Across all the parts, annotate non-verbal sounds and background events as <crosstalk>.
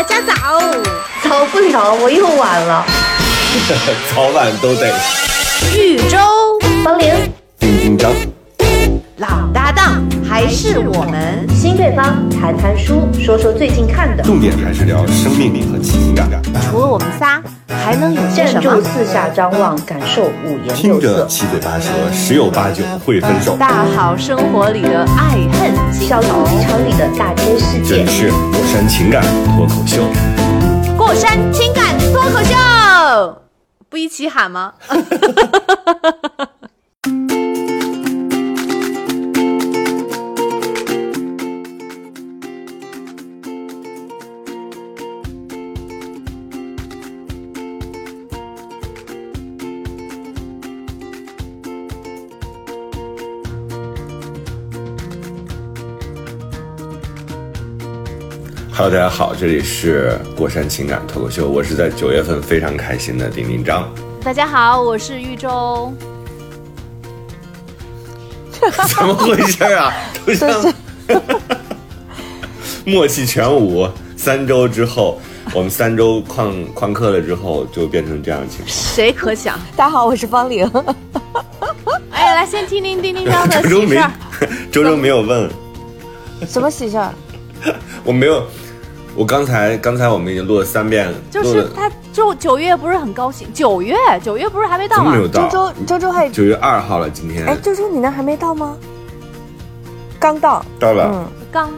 大家早，早不了，我又晚了。<laughs> 早晚都得。豫州方玲，丁丁张，还是我们。新对方谈谈书，说说最近看的。重点还是聊生命力和情感。除了我们仨，还能有些站住，什么？四下张望，感受五颜听着六色。七嘴八舌，十有八九会分手。大好生活里的爱恨情小仇肚，鸡肠里的大千世界这里。是过山情感脱口秀。过山情感脱口秀，不一起喊吗？<laughs> Hello，大家好，这里是过山情感脱口秀，我是在九月份非常开心的丁丁张。大家好，我是玉州。怎么回事啊？<laughs> 都像默契全无。三周之后，我们三周旷旷课了之后，就变成这样的情况。谁可想？大家好，我是方玲。哎，来先听听丁丁张的 <laughs> 周周没喜事儿。<laughs> 周周没有问，什么喜事儿？我没有。我刚才刚才我们已经录了三遍，就是他就九月不是很高兴，九月九月不是还没到吗没？有到？周周周周还九月二号了，今天哎，周周你那还没到吗？刚到。到了。嗯，刚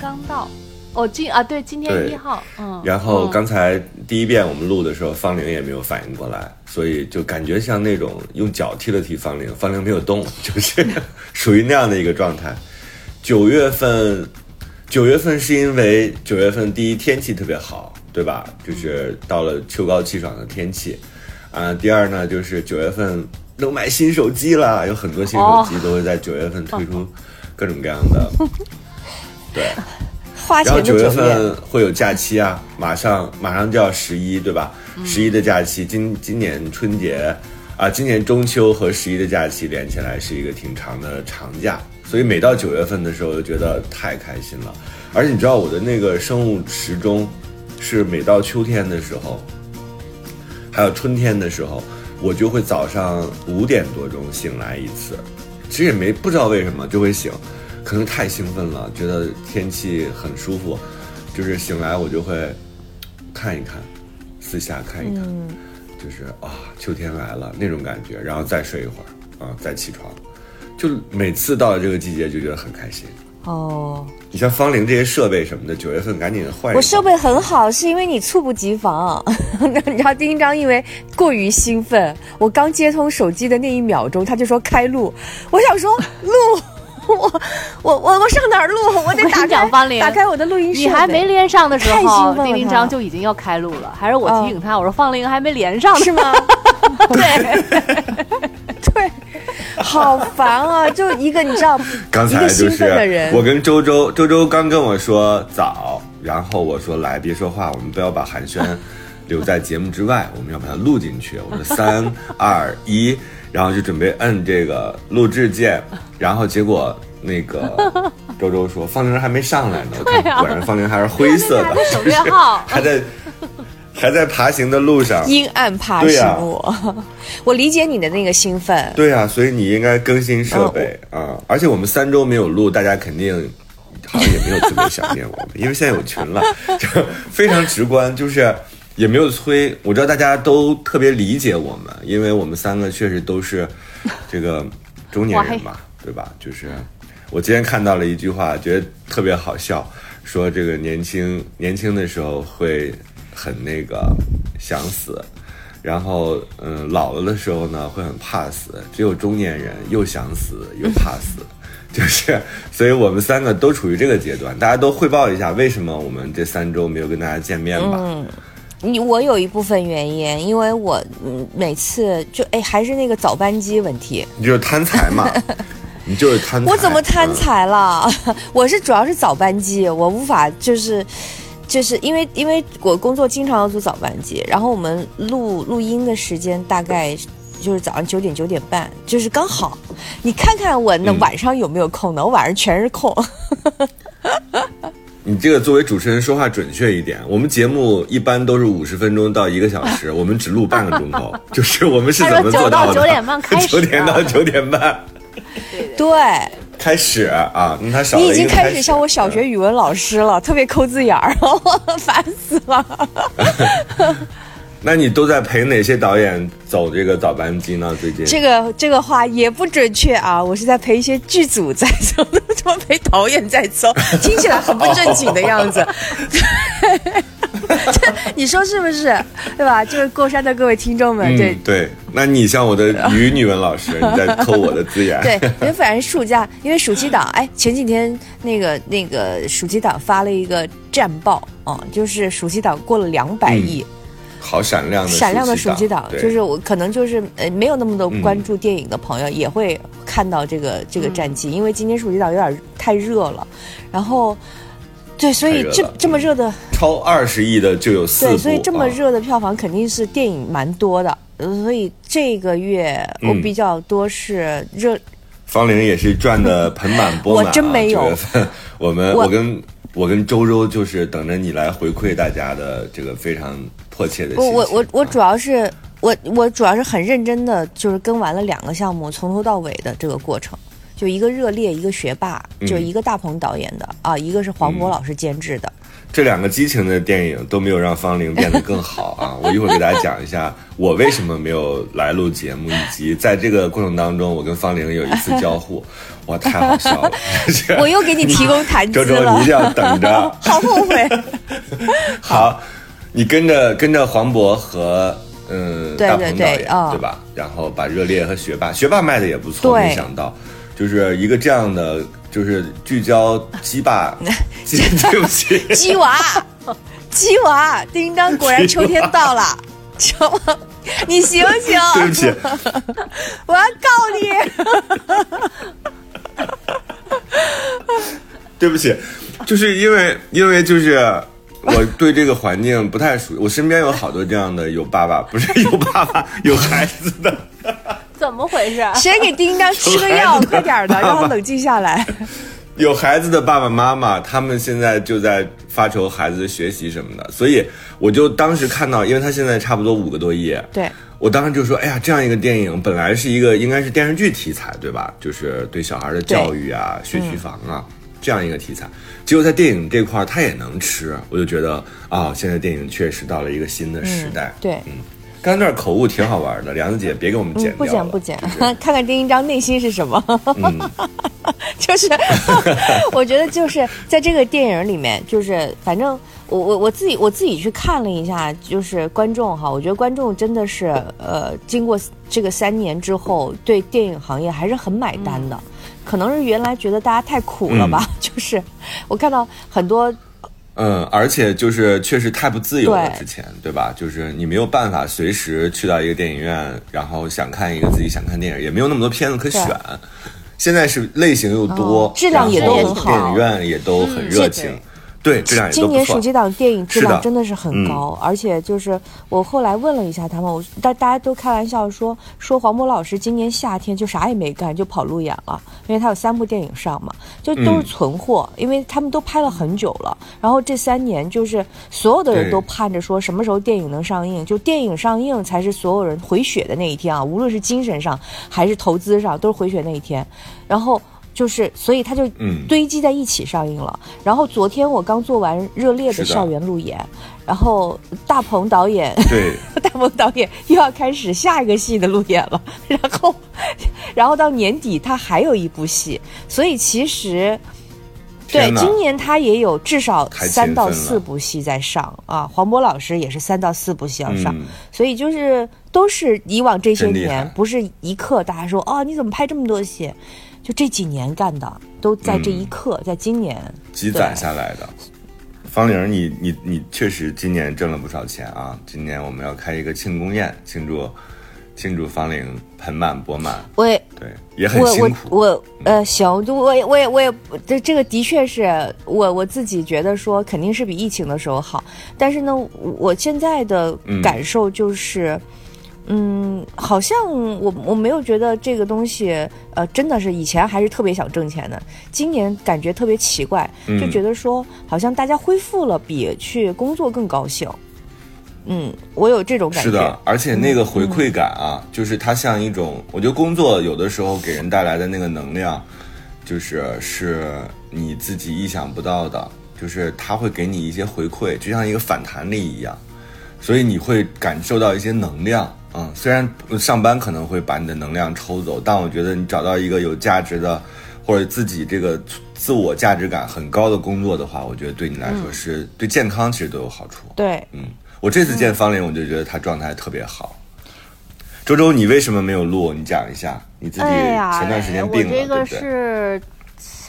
刚到。哦，今啊对，今天对一号，嗯。然后嗯刚才第一遍我们录的时候，方玲也没有反应过来，所以就感觉像那种用脚踢了踢方玲，方玲没有动，就是 <laughs> 属于那样的一个状态。九月份，九月份是因为九月份第一天气特别好，对吧？就是到了秋高气爽的天气，啊，第二呢就是九月份能买新手机了，有很多新手机都会在九月份推出各种各样的，<laughs> 对。花然后九月。份会有假期啊，马上马上就要十一，对吧？嗯十一的假期，今今年春节啊，今年中秋和十一的假期连起来是一个挺长的长假，所以每到九月份的时候，就觉得太开心了。而且你知道我的那个生物时钟，是每到秋天的时候，还有春天的时候，我就会早上五点多钟醒来一次，其实也没不知道为什么就会醒，可能太兴奋了，觉得天气很舒服，就是醒来我就会看一看，四下看一看，就是啊秋天来了那种感觉，然后再睡一会儿啊再起床，就每次到了这个季节就觉得很开心。哦，你像方玲这些设备什么的，九月份赶紧换。我设备很好，是因为你猝不及防。你知道丁章因为过于兴奋，我刚接通手机的那一秒钟，他就说开录。我想说录，<laughs> 我我我我上哪儿录？<laughs> 我得打开讲方玲打开我的录音设备。你还没连上的时太兴候，奋了丁丁他张就已经要开录了，还是我提醒他，我说方玲还没连上。是吗？对 <laughs> 对，好烦啊！就一个你知道，<laughs> 刚才就是人，我跟周周，周周刚跟我说早，然后我说来别说话，我们不要把寒暄留在节目之外，我们要把它录进去。我说三二一，然后就准备摁这个录制键，然后结果那个 <laughs> 周周说方玲还没上来呢，<laughs> 我看果然方玲还是灰色的，省略号还在还在爬行的路上。阴暗爬行我，我理解你的那个兴奋。对啊，所以你应该更新设备啊、而且我们三周没有录，大家肯定好像也没有特别想念我们，因为现在有群了，就非常直观，就是也没有催。我知道大家都特别理解我们，因为我们三个确实都是这个中年人嘛，<laughs> 对吧？就是我今天看到了一句话，觉得特别好笑，说这个年轻年轻的时候会很那个想死。然后，嗯，老了的时候呢，会很怕死。只有中年人又想死又怕死，<laughs> 就是，所以我们三个都处于这个阶段。大家都汇报一下，为什么我们这三周没有跟大家见面吧？嗯你我有一部分原因，因为我嗯每次就哎还是那个早班机问题，你就是贪财嘛，<laughs> 你就是贪财。我怎么贪嗯财了？<laughs> 我是主要是早班机，我无法就是。就是因为因为我工作经常要做早班机，然后我们录录音的时间大概就是早上九点九点半，就是刚好。你看看我那嗯晚上有没有空呢？我晚上全是空。<laughs> 你这个作为主持人说话准确一点。我们节目一般都是五十分钟到一个小时，我们只录半个钟头，就是我们是怎么做到的？他说9点半开始啊九点到九点半 <laughs> 对，开始啊，那他少了你已经开始像我小学语文老师了，特别抠字眼儿，<laughs> 烦死了。<laughs> 那你都在陪哪些导演走这个早班机呢？最近这个这个话也不准确啊，我是在陪一些剧组在走，<laughs> 怎么陪导演在走？听起来很不正经的样子。<laughs> 这你说是不是？对吧？就是过山的各位听众们，对嗯对，那你像我的语女文老师，你在抠我的字眼。<laughs> 对，因为反正暑假，因为暑期档，哎，前几天那个那个暑期档发了一个战报啊、就是暑期档过了两百亿，好闪亮的闪亮的暑期档，就是我可能就是呃没有那么多关注电影的朋友、也会看到这个这个战绩，因为今年暑期档有点太热了，然后对，所以这这么热的超二十亿的就有四部，对，所以这么啊热的票房肯定是电影蛮多的，呃所以这个月我嗯比较多是热。方玲也是赚的盆满钵满、啊。我真没有九月份我们我我跟我跟周周就是等着你来回馈大家的这个非常迫切的。我我我我啊主要是我我主要是很认真的，就是跟完了两个项目，从头到尾的这个过程，就一个热烈，一个学霸，嗯就一个大鹏导演的啊，一个是黄渤老师监制的。这两个激情的电影都没有让方玲变得更好啊！<laughs> 我一会儿给大家讲一下 <laughs> 我为什么没有来录节目，以及在这个过程当中我跟方玲有一次交互，<laughs> 哇，太好笑了！就是我又给你提供谈资周周，你一定要等着。好后悔。好，你跟着跟着黄渤和嗯对大鹏导对对演啊吧？然后把热烈和学霸，学霸卖的也不错，没想到就是一个这样的，就是聚焦鸡爸，<laughs> 鸡对不起，鸡娃，鸡娃，叮当，果然秋天到了。秋，<laughs> 你醒醒！对不起，<laughs> 我要告你。对不起，就是因为因为就是。我对这个环境不太熟，我身边有好多这样的有爸爸，不是有爸爸有孩子的，怎么回事？<laughs> 谁给叮当吃个药？<laughs> 快点儿的，<laughs> 让我冷静下来。有孩子的爸爸妈妈，他们现在就在发愁孩子的学习什么的，所以我就当时看到，因为他现在差不多五个多亿，对，我当时就说，哎呀，这样一个电影本来是一个应该是电视剧题材，对吧？就是对小孩的教育啊、学区房啊、这样一个题材，结果在电影这块儿它也能吃，我就觉得啊、现在电影确实到了一个新的时代。对。刚才那段口误挺好玩的，梁子姐别给我们剪嗯，不剪不剪，<laughs> 看看丁一章内心是什么。嗯。<laughs> 就是，<laughs> 我觉得就是在这个电影里面，就是反正我我我自己我自己去看了一下，就是观众哈，我觉得观众真的是呃，经过这个三年之后，对电影行业还是很买单的。可能是原来觉得大家太苦了吧，就是我看到很多嗯，而且就是确实太不自由了，之前对吧？就是你没有办法随时去到一个电影院，然后想看一个自己想看电影，也没有那么多片子可选。现在是类型又多，哦质量也然后都很好。电影院也都很热情，对，今年暑。期档电影质量真的是很高，而且就是我后来问了一下他们，我大大家都开玩笑说说黄渤老师今年夏天就啥也没干就跑路演了，因为他有三部电影上嘛，就都是嗯存货，因为他们都拍了很久了，然后这三年就是所有的人都盼着说什么时候电影能上映，就电影上映才是所有人回血的那一天啊，无论是精神上还是投资上都是回血那一天，然后。就是，所以他就嗯堆积在一起上映了。然后昨天我刚做完热烈的校园路演，然后大鹏导演，对，<laughs> 大鹏导演又要开始下一个戏的路演了。然后，然后到年底他还有一部戏，所以其实。对今年他也有至少三到四部戏在上啊，黄渤老师也是三到四部戏要上，嗯所以就是都是以往这些年不是一刻大家说哦你怎么拍这么多戏，就这几年干的都在这一刻，在今年积攒下来的。方玲，你你你确实今年挣了不少钱啊！今年我们要开一个庆功宴，庆祝庆祝方玲盆满钵满，我也对，也很辛苦。我呃行，就我也我也我也这这个的确是我我自己觉得说肯定是比疫情的时候好，但是呢，我现在的嗯感受就是。嗯，好像我我没有觉得这个东西，呃，真的是以前还是特别想挣钱的，今年感觉特别奇怪，嗯就觉得说好像大家恢复了，比去工作更高兴。嗯，我有这种感觉。是的，而且那个回馈感啊，就是它像一种，我觉得工作有的时候给人带来的那个能量，就是是你自己意想不到的，就是它会给你一些回馈，就像一个反弹力一样，所以你会感受到一些能量。嗯，虽然上班可能会把你的能量抽走，但我觉得你找到一个有价值的，或者自己这个自我价值感很高的工作的话，我觉得对你来说是、对健康其实都有好处。对，嗯，我这次见方林，我就觉得他状态特别好。周周，你为什么没有录？你讲一下，你自己前段时间病了，我这个对不对？是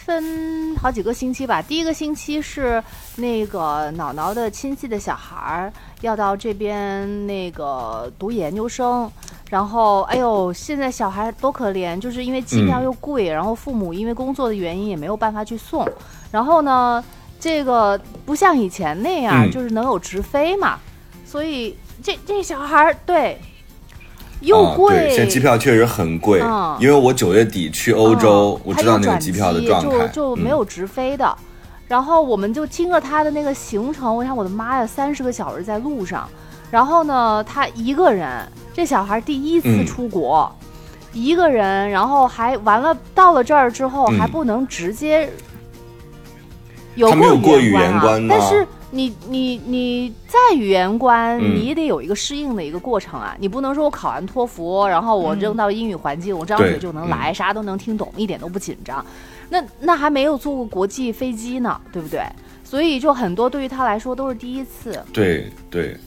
分好几个星期吧。第一个星期是那个姥姥的亲戚的小孩儿要到这边那个读研究生，然后哎呦，现在小孩多可怜，就是因为机票嗯又贵，然后父母因为工作的原因也没有办法去送，然后呢，这个不像以前那样，嗯就是能有直飞嘛，所以这这小孩儿对。又啊，贵，对，现在机票确实很贵，嗯因为我九月底去欧洲，嗯我知道那个机票的状态，就就没有嗯直飞的。然后我们就听着他的那个行程，我想我的妈呀，三十个小时在路上。然后呢，他一个人，这小孩第一次嗯出国，一个人，然后还完了，到了这儿之后、嗯还不能直接有他没有过语言关吗但是你你你在语言关，嗯你也得有一个适应的一个过程啊，你不能说我考完托福，然后我扔到英语环境，我张嘴对就能来，啥都能听懂，一点都不紧张。那那还没有坐过国际飞机呢，对不对？所以就很多对于他来说都是第一次，对对，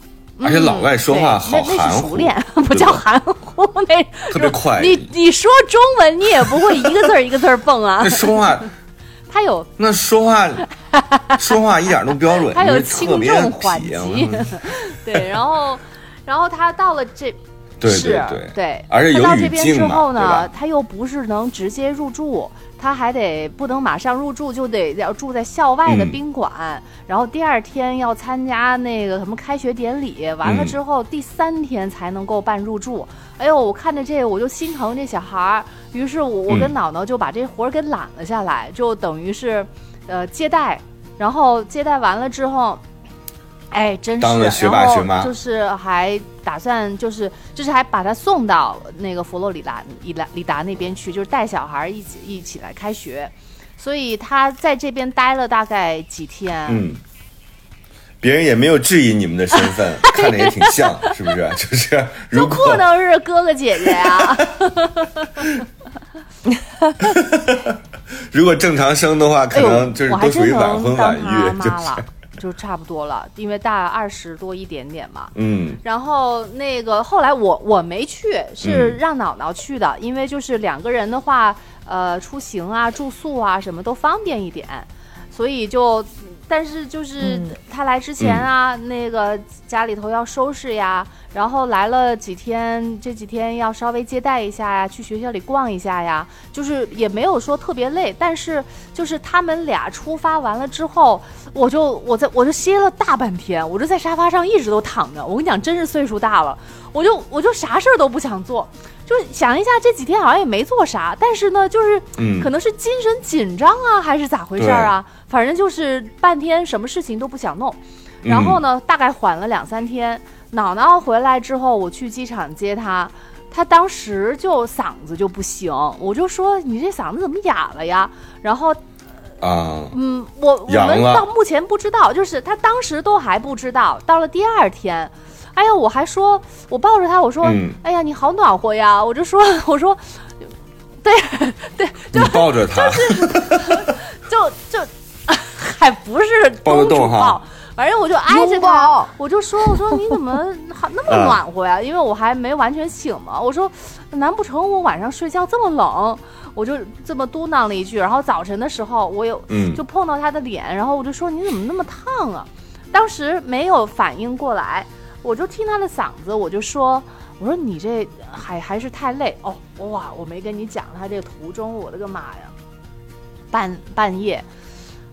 而且老外说话嗯好对那那含熟练，<laughs> 不对吧叫含糊，那特别快你你说中文，你也不会一个字儿一个字儿蹦啊 <laughs> 那。说话他有那说话 <laughs> 说话一点都标准，他有轻重缓急，<laughs> 对，然后然后他到了这。对是对对。对，而且有他到这边之后呢，他又不是能直接入住，他还得不能马上入住，就得要住在校外的嗯。宾馆，然后第二天要参加那个什么开学典礼，完了嗯。之后第三天才能够办入住。哎呦，我看着这个我就心疼这小孩儿，于是我我跟嗯。姥姥就把这活儿给揽了下来，就等于是，呃，接待，然后接待完了之后。哎，真是，当了学霸学妈。就是还打算就是就是还把他送到那个佛罗里达里达里达那边去，就是带小孩一起一起来开学，所以他在这边待了大概几天。嗯，别人也没有质疑你们的身份，<laughs> 看着也挺像，是不是？<laughs> 就是就如不果能是哥哥姐姐呀、<laughs> 如果正常生的话，可能就是都属于晚婚晚育，就是就差不多了，因为大二十多一点点嘛。嗯然后那个后来我我没去，是嗯让姥姥去的，因为就是两个人的话，呃，出行啊、住宿啊什么都方便一点，所以就，但是就是嗯他来之前啊，那个家里头要收拾呀，然后来了几天，这几天要稍微接待一下呀，去学校里逛一下呀，就是也没有说特别累，但是就是他们俩出发完了之后，我就我在我就歇了大半天，我就在沙发上一直都躺着。我跟你讲，真是岁数大了，我就我就啥事儿都不想做，就想一下这几天好像也没做啥，但是呢，就是嗯可能是精神紧张啊，还是咋回事儿啊？反正就是半天什么事情都不想弄。然后呢，大概缓了两三天，姥姥回来之后，我去机场接她。她当时就嗓子就不行，我就说你这嗓子怎么哑了呀？然后啊，嗯，我我们到目前不知道，就是他当时都还不知道，到了第二天，哎呀，我还说，我抱着他，我说，嗯哎呀，你好暖和呀，我就说，我说，对 <laughs> 对，就抱着他，<laughs> 就就还不是抱得公主动哈抱，反正我就挨着他我就说，我说你怎么 <laughs> 还那么啊暖和呀？因为我还没完全醒嘛，我说，难不成我晚上睡觉这么冷？我就这么嘟囔了一句，然后早晨的时候，我有嗯就碰到他的脸，然后我就说你怎么那么烫啊？当时没有反应过来，我就听他的嗓子，我就说我说你这还还是太累哦哇！我没跟你讲他这个途中，我的个妈呀，半半夜，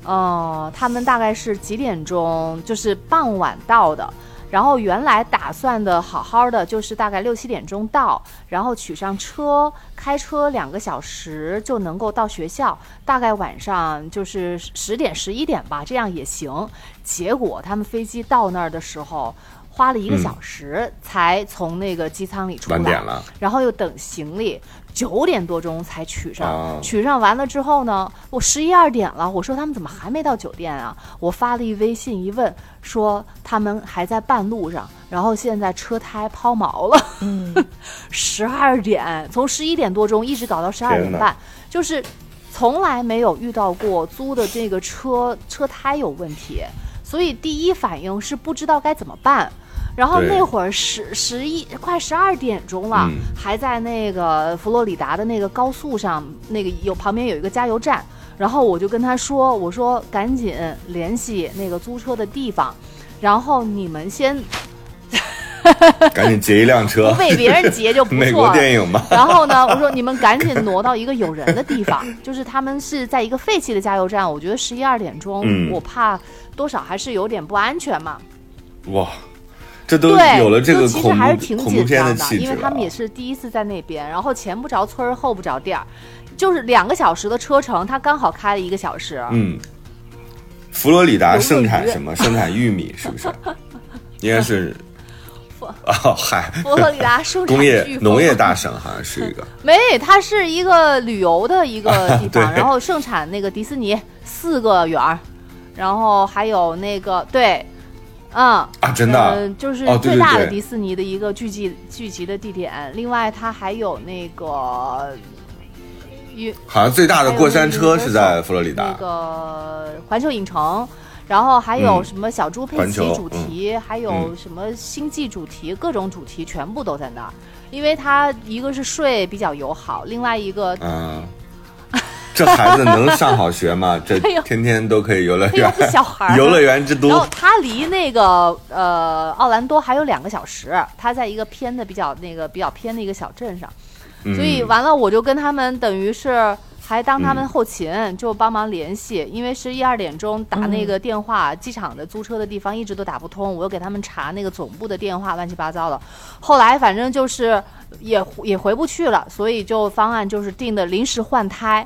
呃，他们大概是几点钟？就是傍晚到的。然后原来打算的好好的，就是大概六七点钟到，然后取上车，开车两个小时就能够到学校，大概晚上就是十点十一点吧，这样也行。结果他们飞机到那儿的时候。花了一个小时才从那个机舱里出来，晚点了然后又等行李，九点多钟才取上。哦取上完了之后呢，我十一二点了，我说他们怎么还没到酒店啊？我发了一微信一问，说他们还在半路上，然后现在车胎抛锚了。嗯，<laughs> 十二点，从十一点多钟一直搞到十二点半，就是从来没有遇到过租的这个车车胎有问题，所以第一反应是不知道该怎么办。然后那会儿十十一快十二点钟了，嗯还在那个佛罗里达的那个高速上，那个有旁边有一个加油站，然后我就跟他说，我说赶紧联系那个租车的地方，然后你们先 <laughs> 赶紧截一辆车不，被别人截就不美国错了。<laughs> 电影嘛。然后呢，我说你们赶紧挪到一个有人的地方，<laughs> 就是他们是在一个废弃的加油站，我觉得十一二点钟，嗯我怕多少还是有点不安全嘛。哇，这都，有了这个恐其实还是怖挺紧恐怖片张的，气质了因为他们也是第一次在那边，然后前不着村儿后不着店儿，就是两个小时的车程，他刚好开了一个小时。嗯，佛罗里达盛产什么？盛产玉米是不是？<laughs> 应该是。哦，嗨，佛罗里达生产工业农业 <laughs> 大省好像是一个。没，它是一个旅游的一个地对方，然后盛产那个迪士尼四个园儿，然后还有那个对，嗯。啊，真的啊、呃，就是最大的迪士尼的一个聚集聚集的地点。另外，它还有那个与好像最大的过山车是在佛罗里达。那个环球影城，然后还有嗯什么小猪佩奇主题，还有嗯什么星际主题，各种主题全部都在那儿。因为它一个是税比较友好，另外一个嗯，这孩子能上好学吗？<laughs> 这天天都可以游乐园，这小孩 <laughs> 游乐园之然后都。它离那个呃奥兰多还有两个小时，他在一个偏的比较那个比较偏的一个小镇上，嗯所以完了我就跟他们等于是还当他们嗯后勤，就帮忙联系，因为十一二点钟打那个电话，机场的租车的地方一直都打不通，我又给他们查那个总部的电话，乱七八糟的。后来反正就是也也回不去了，所以就方案就是定的临时换胎。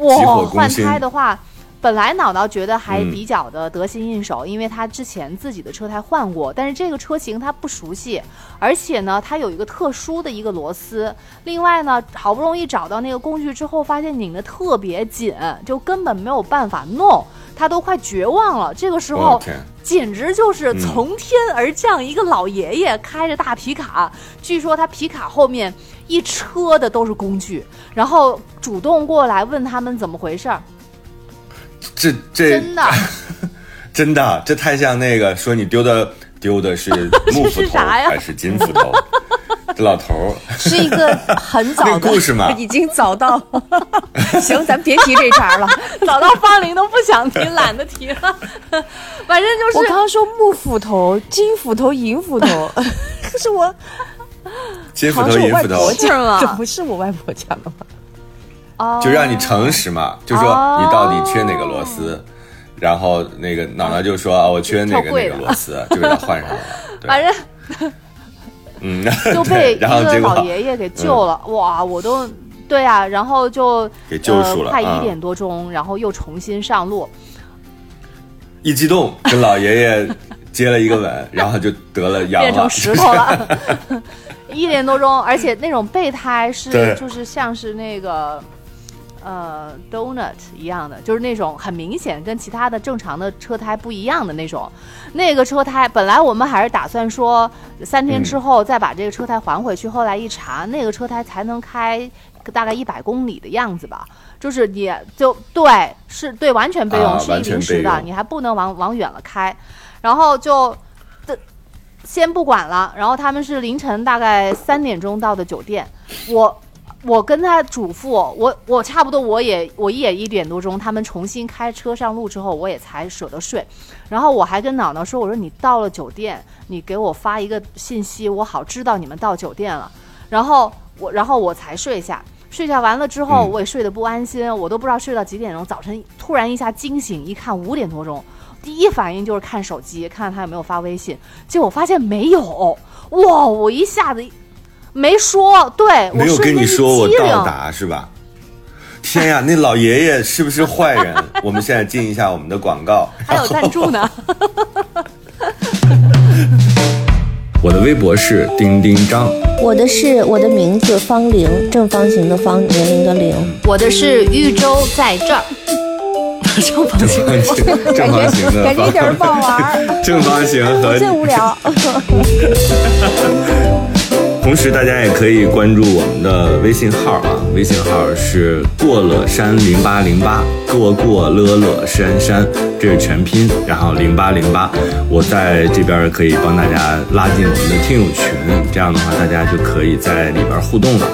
哇，换胎的话。本来脑脑觉得还嗯比较的得心应手，因为他之前自己的车胎换过，但是这个车型他不熟悉，而且呢，它有一个特殊的一个螺丝。另外呢，好不容易找到那个工具之后，发现拧的特别紧，就根本没有办法弄，他都快绝望了。这个时候简直就是嗯从天而降一个老爷爷，开着大皮卡，据说他皮卡后面一车的都是工具，然后主动过来问他们怎么回事儿，这这真的。<laughs> 真的，这太像那个说你丢的丢的是 <laughs> 木这斧头是啥呀还是金斧头？<laughs> 这老头儿是一个很早的故事嘛已经早到。行，咱别提这茬了。早到方玲都不想提，懒得提了。反正就是我刚刚说木斧头、金斧头、银斧头，可是我金斧头银斧头，是吗 <laughs> 这不是我外婆讲的吗？哦就让你诚实嘛，就说你到底缺哪个螺丝，然后那个姥姥就说啊，我缺哪个跳柜的那个螺丝，就给他换上了。<laughs> 对反正嗯，<laughs> 就被一个然后结果老爷爷给救了，哇，我都对啊，然后就给救赎了呃，快啊一点多钟，然后又重新上路，一激动跟老爷爷接了一个吻，然后就得了阳了变成。石头了。一点多钟，而且那种备胎是就是像是那个呃 donut 一样的，就是那种很明显跟其他的正常的车胎不一样的那种。那个车胎本来我们还是打算说三天之后再把这个车胎还回去，后来一查，那个车胎才能开大概一百公里的样子吧。就是你就对，是对完全备用，是一临时的，你还不能往往远了开，然后就的先不管了，然后他们是凌晨大概三点钟到的酒店，我。我跟他嘱咐，我我差不多我也我也一点多钟，他们重新开车上路之后，我也才舍得睡。然后我还跟姥姥说，我说你到了酒店，你给我发一个信息，我好知道你们到酒店了。然后我然后我才睡下，睡下完了之后，我也睡得不安心，我都不知道睡到几点钟。早晨突然一下惊醒，一看五点多钟，第一反应就是看手机，看看他有没有发微信。结果发现没有，哇！我一下子没说，对没有跟你我瞬间一说我到达是吧？天呀，<laughs> 那老爷爷是不是坏人？我们现在进一下我们的广告。还有赞助呢。<laughs> 我的微博是丁丁张，我的是我的名字方玲，正方形的方，年龄的龄。我的是豫州在这儿，正方形。正方形正方形 <laughs> 的感觉一点儿不好玩，<laughs> 正方形 <laughs> 和真无聊。同时，大家也可以关注我们的微信号啊，微信号是过了山零八零八，过过乐乐山山，这是全拼，然后零八零八，我在这边可以帮大家拉进我们的听友群，这样的话大家就可以在里边互动了。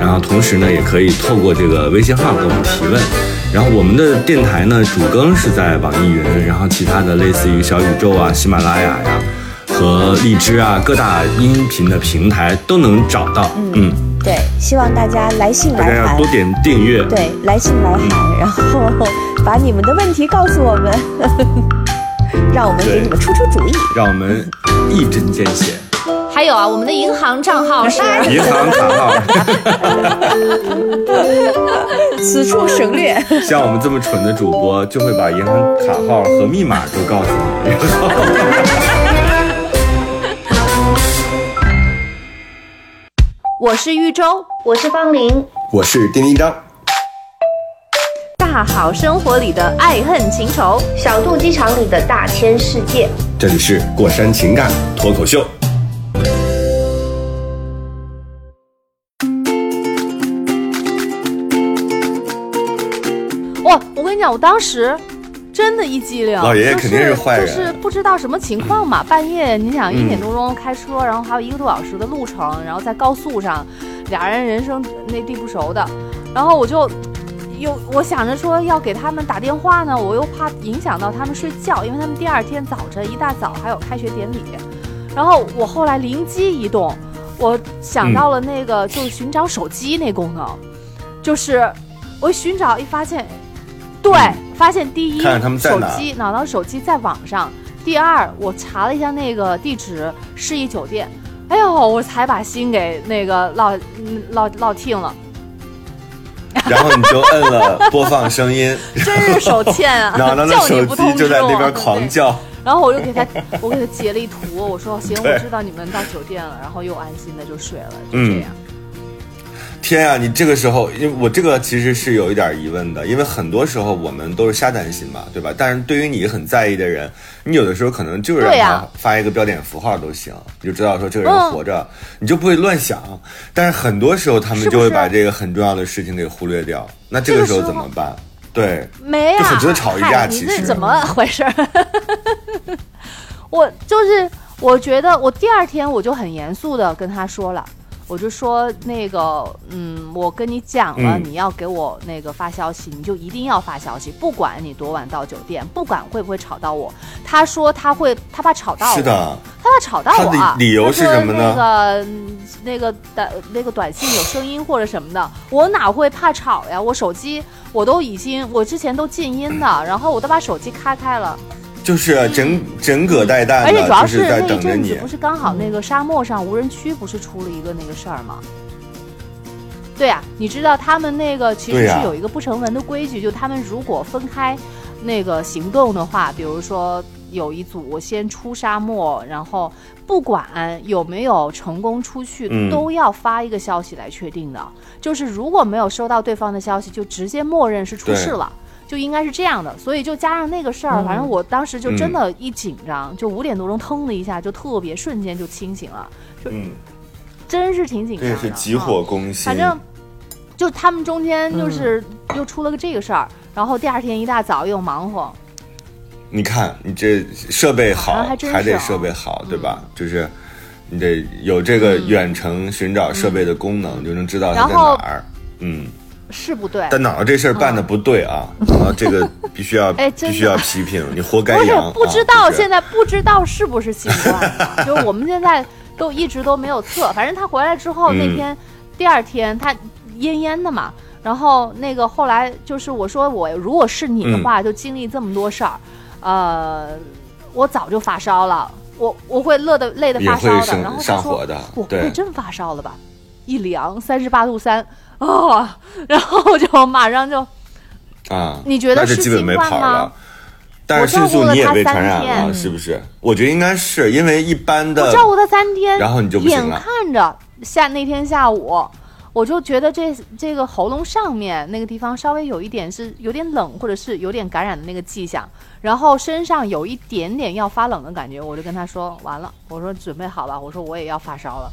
然后同时呢，也可以透过这个微信号给我们提问。然后我们的电台呢，主更是在网易云，然后其他的类似于小宇宙啊、喜马拉雅呀。和荔枝啊，各大音频的平台都能找到。嗯，对，希望大家来信大家来函要多。点订阅。对，来信来函，然后把你们的问题告诉我们，<laughs> 让我们给你们出出主意。让我们一针见血。还有啊，我们的银行账号是银行卡号，<laughs> 此处省略。像我们这么蠢的主播，就会把银行卡号和密码都告诉你。我是玉州我是方玲，我是丁丁张，大好生活里的爱恨情仇。小肚鸡肠里的大千世界。这里是过山情感脱口秀。你讲，我当时真的一激灵，老爷爷肯定是坏人就是不知道什么情况嘛。半夜你想一点多钟开车，然后还有一个多小时的路程，然后在高速上，俩人人生那地不熟的，然后我就。又我想着说要给他们打电话呢，我又怕影响到他们睡觉，因为他们第二天早晨一大早还有开学典礼。然后我后来灵机一动，我想到了那个就是寻找手机那功能，就是我一寻找一发现，对，发现第一看看他们在手哪机脑脑手机在网上，第二我查了一下那个地址是一酒店，哎呦，我才把心给那个落嗯落落听了，然后你就摁了播放声音，<laughs> 真是手欠啊，<laughs> 脑脑的手机不通知我就在那边狂叫。然后我就给他，我给他截了一图，我说行，对。我知道你们到酒店了，然后又安心的就睡了，就嗯。这样。天啊、你这个时候，因为我这个其实是有一点疑问的，因为很多时候我们都是瞎担心嘛，对吧？但是对于你很在意的人，你有的时候可能就是让他发一个标点符号都行，你就知道说这个人嗯活着，你就不会乱想。但是很多时候他们就会把这个很重要的事情给忽略掉，那这个时候怎么办？对，没啊，就很值得吵一架其实怎么回事儿？我就是，我觉得我第二天我就很严肃的跟他说了。我就说那个，嗯，我跟你讲了，嗯你要给我那个发消息，你就一定要发消息，不管你多晚到酒店，不管会不会吵到我。他说他会，他怕吵到我，是的，他怕吵到我啊。他的理由是什么呢那个嗯那个短那个短信有声音或者什么的，我哪会怕吵呀？我手机我都已经我之前都静音的，然后我都把手机开开了，就是整整葛带弹的，而且主要就是在那一等着你阵子不。是刚好那个沙漠上无人区不是出了一个那个事儿吗？对呀、你知道他们那个其实是有一个不成文的规矩，就他们如果分开那个行动的话，比如说有一组先出沙漠，然后不管有没有成功出去，嗯都要发一个消息来确定的。就是如果没有收到对方的消息，就直接默认是出事了。就应该是这样的，所以就加上那个事儿，反正我当时就真的一紧张，就五点多钟腾的一下就特别瞬间就清醒了，就，真是挺紧张的。也是急火嗯攻心。反正就他们中间就是又出了个这个事儿，然后第二天一大早又忙活，你看，你这设备好，还得啊设备好，对吧？就是你得有这个远程寻找设备的功能，就能知道它在哪儿。嗯，是不对。但姥姥这事儿办的不对啊，姥姥这个必须要 <laughs> 哎必须要批评，你活该不是养。不知道现在不知道是不是新冠，<laughs> 就是我们现在都一直都没有测。反正他回来之后嗯那天，第二天他恹恹的嘛，然后那个后来就是我说我如果是你的话，就经历这么多事儿。呃，我早就发烧了，我我会乐的累的发烧的，也会生然后他说上火的我不对会真发烧了吧？一量三十八度三啊，然后就马上就啊，你觉得是那就基本没新冠吗跑了。但是我照顾迅速你也被传染了，是不是？我觉得应该是因为一般的我照顾他三天，然后你就眼看着下那天下午，我就觉得这这个喉咙上面那个地方稍微有一点是有点冷，或者是有点感染的那个迹象，然后身上有一点点要发冷的感觉，我就跟他说完了，我说准备好吧，我说我也要发烧了。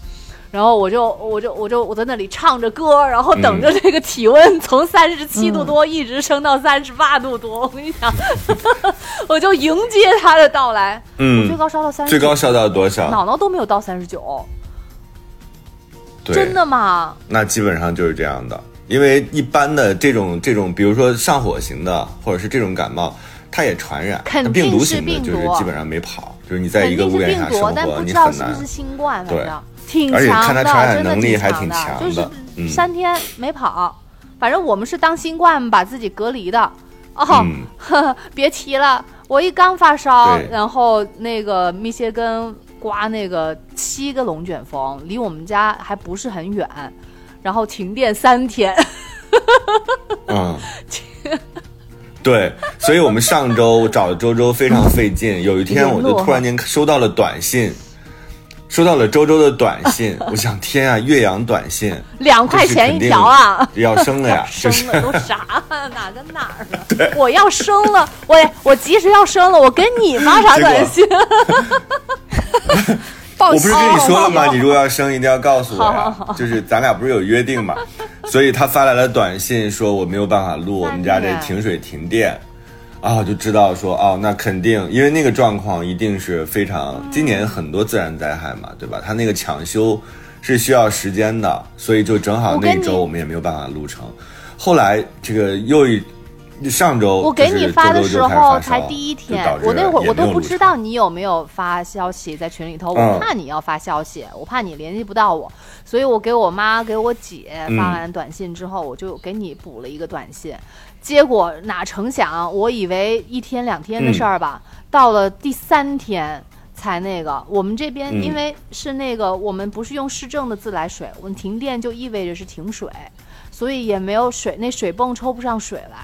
然后我就我就我就我在那里唱着歌，然后等着嗯这个体温从三十七度多一直升到三十八度多。我跟你讲，<laughs> 我就迎接他的到来。嗯最高烧到三十，最高烧到多少？脑脑都没有到三十九，真的吗？那基本上就是这样的，因为一般的这种这种，比如说上火型的，或者是这种感冒，它也传染。肯那病毒定是型的，病毒就是基本上没跑，就是你在一个屋檐下生毒，但活，不你很难知道是不是。新冠，反对正挺而且强的，看他传染真的能力还挺强的就是三天没跑。反正我们是当新冠把自己隔离的。哦，嗯呵呵别提了，我一刚发烧，然后那个密歇根刮那个七个龙卷风，离我们家还不是很远，然后停电三天。嗯，<laughs> 对，所以我们上周找周周非常费劲，有一天我就突然间收到了短信，收到了周周的短信，<laughs> 我想天啊，岳阳短信两块钱一条啊！要生了呀，<laughs> 生了都啥？哪跟哪儿啊？<laughs> 我要生了，我我即使要生了，我跟你发啥短信？报我不是跟你说了吗？哦你如果要生，一定要告诉我呀。就是咱俩不是有约定嘛，所以他发来了短信说我没有办法录，我们家这停水停电，啊，我就知道说哦，那肯定，因为那个状况一定是非常，今年很多自然灾害嘛，对吧？他那个抢修是需要时间的，所以就正好那周我们也没有办法录成。后来这个又一上周我给你发的时候才第一天我那会儿我都不知道你有没有发消息在群里头，我嗯怕你要发消息，我怕你联系不到我，所以我给我妈给我姐嗯发完短信之后，我就给你补了一个短信，结果哪成想，我以为一天两天的事儿吧，到了第三天。才那个，我们这边嗯因为是那个，我们不是用市政的自来水，我们停电就意味着是停水，所以也没有水，那水泵抽不上水来。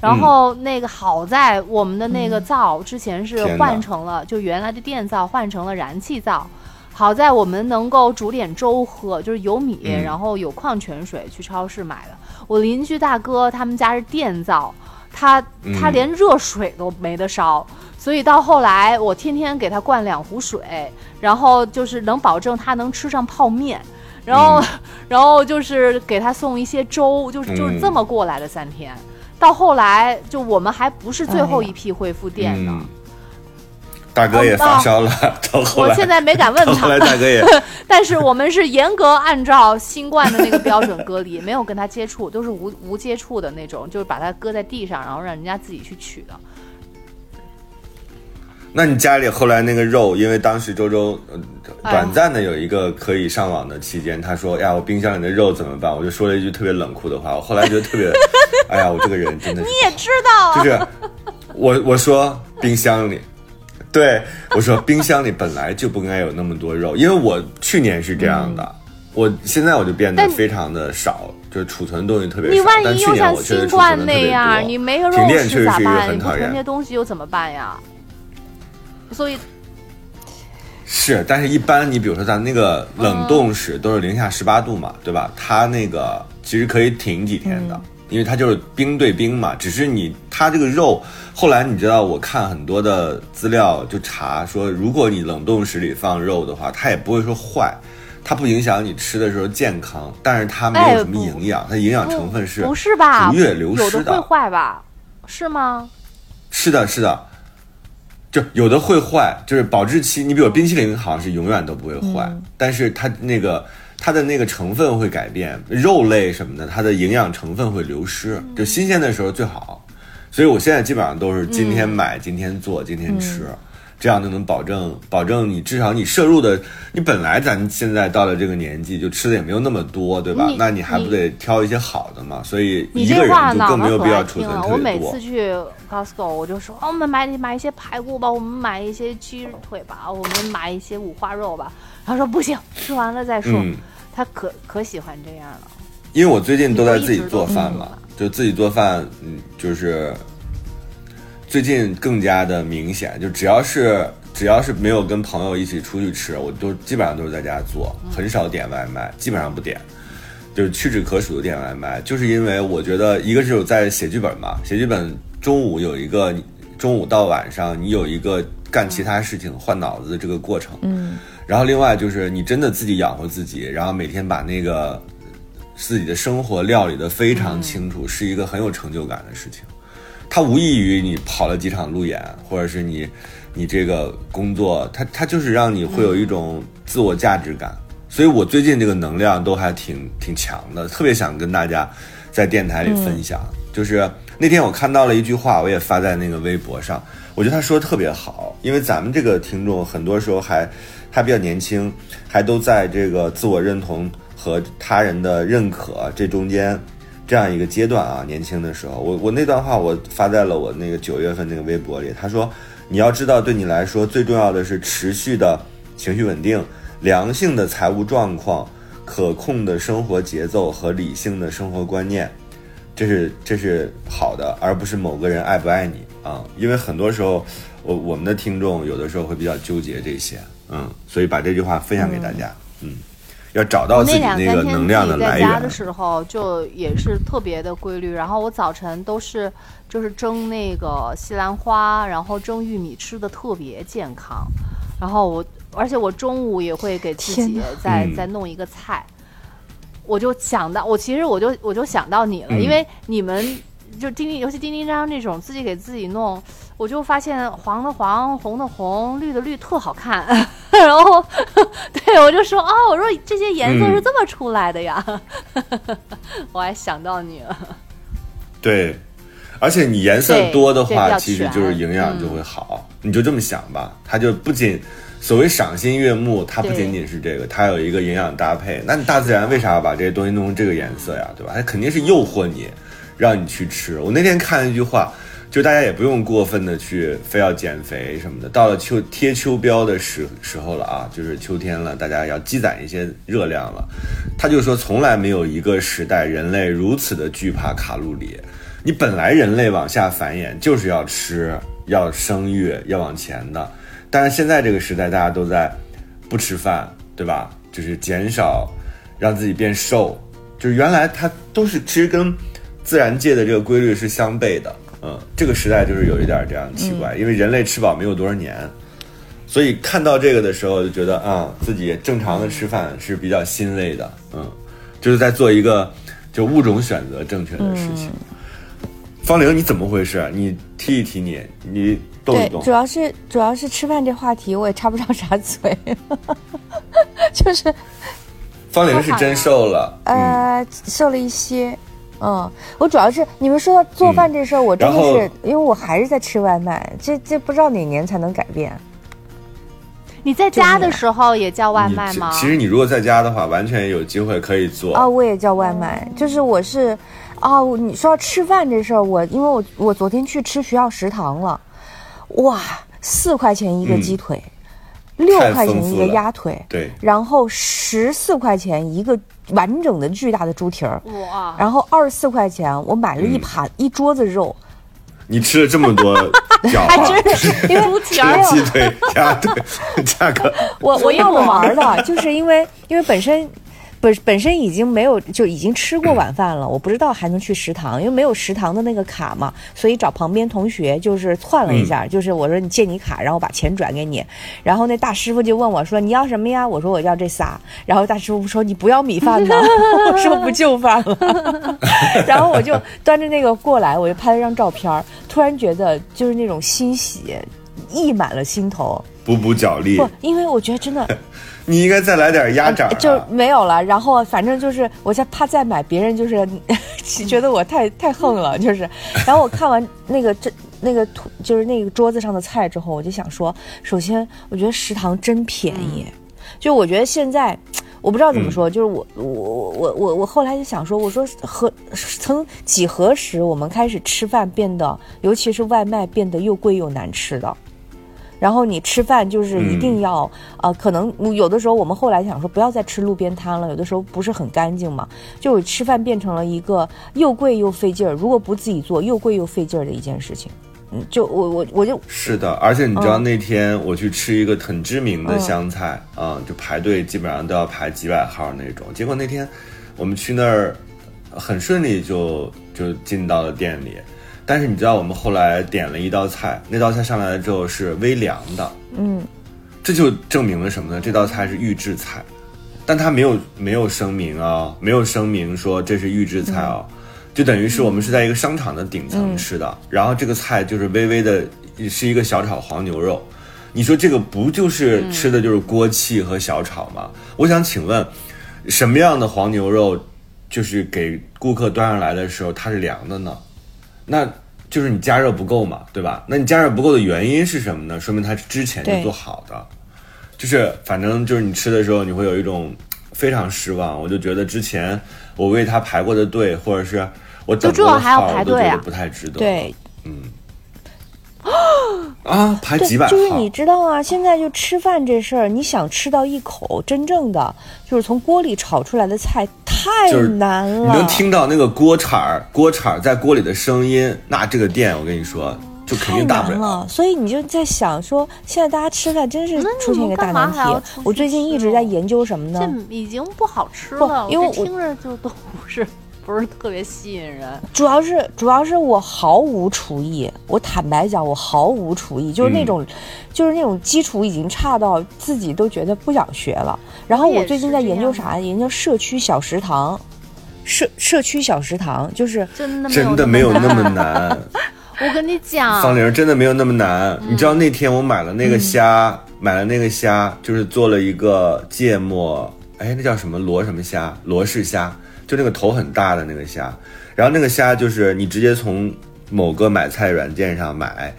然后那个好在我们的那个灶之前是换成了，就原来的电灶换成了燃气灶。好在我们能够煮点粥喝，就是有米，嗯然后有矿泉水，去超市买的。我邻居大哥他们家是电灶，他他嗯连热水都没得烧，所以到后来我天天给他灌两壶水，然后就是能保证他能吃上泡面。然后，嗯 <laughs> 然后就是给他送一些粥，就是就是嗯这么过来的三天。到后来，就我们还不是最后一批恢复电呢。嗯，大哥也发烧了，到后来我现在没敢问他后来他，大哥也 <laughs> 但是我们是严格按照新冠的那个标准隔离，没有跟他接触，都是无无接触的那种，就是把它搁在地上，然后让人家自己去取的。那你家里后来那个肉，因为当时周周、短暂的有一个可以上网的期间，他说：“呀，我冰箱里的肉怎么办？”我就说了一句特别冷酷的话。我后来觉得特别，<laughs> 哎呀，我这个人真的是，你也知道啊，就是我我说冰箱里，对我说冰箱里本来就不应该有那么多肉，因为我去年是这样的，我现在我就变得非常的少，就储存东西特别少。你万但去一又像年我确实新冠储存的特别那样，多你没有肉停电确吃实是一个咋办？很讨厌你不囤些东西又怎么办呀？所以是，但是一般你比如说咱那个冷冻室都是零下十八度嘛，对吧？它那个其实可以挺几天的，因为它就是冰对冰嘛。只是你它这个肉，后来你知道我看很多的资料就查说，如果你冷冻室里放肉的话，它也不会说坏。它不影响你吃的时候健康，但是它没有什么营养，它营养成分是不是吧？逐月流有失的会坏吧？是吗？是的，是的，就有的会坏，就是保质期。你比如冰淇淋好像是永远都不会坏，嗯但是它那个它的那个成分会改变，肉类什么的，它的营养成分会流失。嗯就新鲜的时候最好，所以我现在基本上都是今天嗯买、今天做、今天吃。这样就能保证保证你至少你摄入的，你本来咱现在到了这个年纪，就吃的也没有那么多，对吧？你那你还不得挑一些好的嘛？所以你一个这话脑人就更没有必要储爱听了。存特别多我每次。去 Costco，我就说，哦，我们买买一些排骨吧，我们买一些鸡腿吧，我们买一些五花肉吧。他说不行，吃完了再说。嗯，他可可喜欢这样了。因为我最近都在自己做饭嘛，就自己做饭，嗯，就是最近更加的明显，就只要是只要是没有跟朋友一起出去吃，我都基本上都是在家做，很少点外卖，基本上不点，就是屈指可数的点外卖，就是因为我觉得一个是有在写剧本嘛，写剧本中午有一个中午到晚上你有一个干其他事情换脑子的这个过程，嗯，然后另外就是你真的自己养活自己，然后每天把那个自己的生活料理的非常清楚，是一个很有成就感的事情。它无异于你跑了几场路演，或者是你你这个工作，它它就是让你会有一种自我价值感。所以我最近这个能量都还挺挺强的，特别想跟大家在电台里分享。就是那天我看到了一句话，我也发在那个微博上，我觉得他说的特别好，因为咱们这个听众很多时候还他比较年轻，还都在这个自我认同和他人的认可这中间这样一个阶段啊，年轻的时候，我我那段话我发在了我那个九月份那个微博里，他说你要知道，对你来说最重要的是持续的情绪稳定、良性的财务状况、可控的生活节奏和理性的生活观念。这是这是好的，而不是某个人爱不爱你啊。因为很多时候，我我们的听众有的时候会比较纠结这些，嗯，所以把这句话分享给大家，嗯，要找到自己那个能量的来自己在家的。时候，就也是特别的规律。然后我早晨都是就是蒸那个西兰花，然后蒸玉米，吃的特别健康。然后我，而且我中午也会给自己再再弄一个菜。我就想到，我其实我就我就想到你了，嗯因为你们就丁丁，尤其丁丁张这种自己给自己弄，我就发现黄的黄，红的红，绿的绿，特好看。<laughs> 然后，对我就说哦，我说这些颜色是嗯这么出来的呀。<laughs> 我还想到你了，对，而且你颜色多的话，其实就是营养就会好。你就这么想吧，它就不仅所谓赏心悦目，它不仅仅是这个，它有一个营养搭配。那你大自然为啥要把这些东西弄成这个颜色呀？对吧？它肯定是诱惑你，让你去吃。我那天看了一句话。就大家也不用过分的去非要减肥什么的，到了秋贴秋膘的时时候了啊，就是秋天了，大家要积攒一些热量了。他就说，从来没有一个时代人类如此的惧怕卡路里。你本来人类往下繁衍就是要吃、要生育、要往前的，但是现在这个时代，大家都在不吃饭，对吧？就是减少，让自己变瘦。就是原来它都是其实跟自然界的这个规律是相悖的。嗯，这个时代就是有一点这样奇怪，因为人类吃饱没有多少年，所以看到这个的时候就觉得啊、自己正常的吃饭是比较欣慰的。嗯，就是在做一个就物种选择正确的事情。方玲，你怎么回事？你提一提你，你动一对，动主。要是主要是吃饭这话题我也插不上啥嘴，<laughs> 就是方玲是真瘦了，嗯，呃瘦了一些。嗯，我主要是你们说到做饭这事儿，我真的是因为我还是在吃外卖，这这不知道哪年才能改变。你在家的时候也叫外卖吗？其其实你如果在家的话，完全有机会可以做。啊，我也叫外卖，就是我是，哦，你说到吃饭这事儿，我因为我我昨天去吃学校食堂了，哇，四块钱一个嗯鸡腿，六块钱一个鸭腿，对，然后十四块钱一个完整的巨大的猪蹄儿，哇，然后二十四块钱我买了一嗯盘、一桌子肉，你吃了这么多 <laughs> 饺子，因为猪蹄儿鸡腿、鸭腿，<laughs> 价格我我要了玩儿的，<laughs> 就是因为因为本身。本本身已经没有就已经吃过晚饭了，我不知道还能去食堂，因为没有食堂的那个卡嘛，所以找旁边同学就是窜了一下，就是我说你借你卡，然后把钱转给你，然后那大师傅就问我说你要什么呀？我说我要这仨，然后大师傅说你不要米饭呢，<laughs> 我说不就饭了，<laughs> 然后我就端着那个过来，我就拍了张照片儿，突然觉得就是那种欣喜溢满了心头，补补脚力。不，，因为我觉得真的。你应该再来点鸭掌、啊。就没有了。然后反正就是我在怕再买，别人就是 <laughs> 觉得我太太横了，<laughs> 就是。然后我看完那个这那个图就是那个桌子上的菜之后，我就想说，首先我觉得食堂真便宜，就我觉得现在。我不知道怎么说，就是我我我我我我后来就想说，我说何曾几何时我们开始吃饭变得，尤其是外卖变得又贵又难吃的，然后你吃饭就是一定要啊、可能有的时候我们后来想说不要再吃路边摊了，有的时候不是很干净嘛，就吃饭变成了一个又贵又费劲儿，如果不自己做又贵又费劲儿的一件事情。嗯，就我我我就是的，而且你知道嗯那天我去吃一个很知名的湘菜啊、就排队基本上都要排几百号那种。结果那天我们去那儿很顺利就就进到了店里，但是你知道我们后来点了一道菜，那道菜上来了之后是微凉的，嗯。这就证明了什么呢？这道菜是预制菜，但它没有没有声明啊，没有声明说这是预制菜啊，就等于是我们是在一个商场的顶层吃的，然后这个菜就是微微的是一个小炒黄牛肉，你说这个不就是吃的就是锅气和小炒吗？我想请问，什么样的黄牛肉就是给顾客端上来的时候它是凉的呢？那就是你加热不够嘛，对吧？那你加热不够的原因是什么呢？说明它之前就做好的，就是反正就是你吃的时候你会有一种非常失望。我就觉得之前我为它排过的队，或者是我等过的号，排队啊我都觉得不太值得。对嗯啊，排几百，号，就是你知道啊，现在就吃饭这事儿，你想吃到一口真正的就是从锅里炒出来的菜，太难了。你能听到那个锅铲儿锅铲儿在锅里的声音，那这个店我跟你说就肯定大不难了，所以你就在想说，现在大家吃饭真是出现一个大难题我最近一直在研究什么呢？这已经不好吃了，因为我听着就都不是不是特别吸引人。主要是主要是我毫无厨艺，我坦白讲，我毫无厨艺，就是那嗯种，就是那种基础已经差到自己都觉得不想学了。然后我最近在研究啥？研究社区小食堂，社社区小食堂就是真的没有真的没有那么难。<laughs> 我跟你讲，方玲真的没有那么难。嗯你知道那天我买了那个虾，买了那个虾，就是做了一个芥末，哎，那叫什么罗什么虾？罗氏虾，就那个头很大的那个虾。然后那个虾就是你直接从某个买菜软件上买，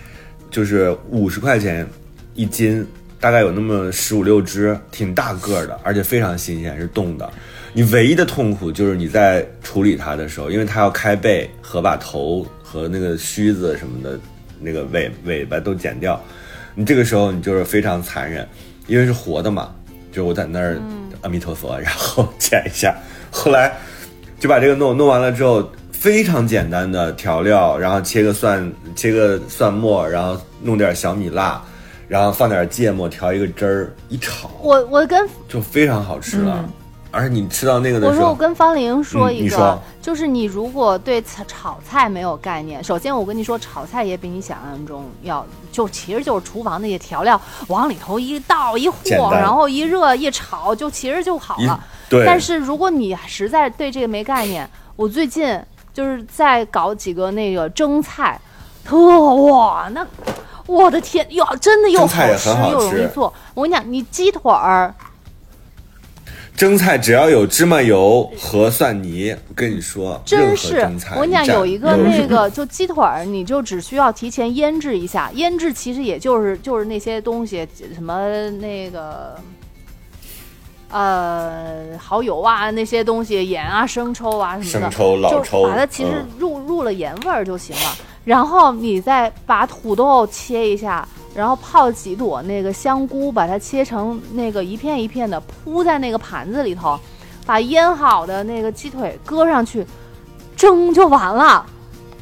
就是五十块钱一斤，大概有那么十五六只，挺大个儿的，而且非常新鲜，是冻的。你唯一的痛苦就是你在处理它的时候，因为它要开背和把头和那个须子什么的，那个尾尾巴都剪掉。你这个时候你就是非常残忍，因为是活的嘛。就是我在那儿，阿弥陀佛，然后剪一下，后来就把这个弄弄完了之后，非常简单的调料，然后切个蒜，切个蒜末，然后弄点小米辣，然后放点芥末，调一个汁儿，一炒我我跟就非常好吃了。而且你吃到那个的时候我说我，跟方玲说嗯一个，就是你如果对炒炒菜没有概念，首先我跟你说，炒菜也比你想象中要，就其实就是厨房那些调料往里头一倒一和，然后一热一炒，就其实就好了。对，但是如果你实在对这个没概念，我最近就是在搞几个那个蒸菜，特哇那。我的天哟，真的又好吃又容易做。我跟你讲，你鸡腿儿蒸菜只要有芝麻油和蒜泥，我跟你说，真是我跟你讲，有一个那个就鸡腿儿，你就只需要提前腌制一下，腌制其实也就是就是那些东西，什么那个。呃，蚝油啊，那些东西，盐啊、生抽啊什么的，生抽、老就抽，把它其实嗯入、入了盐味儿就行了。然后你再把土豆切一下，然后泡几朵那个香菇，把它切成那个一片一片的，铺在那个盘子里头，把腌好的那个鸡腿搁上去，蒸就完了，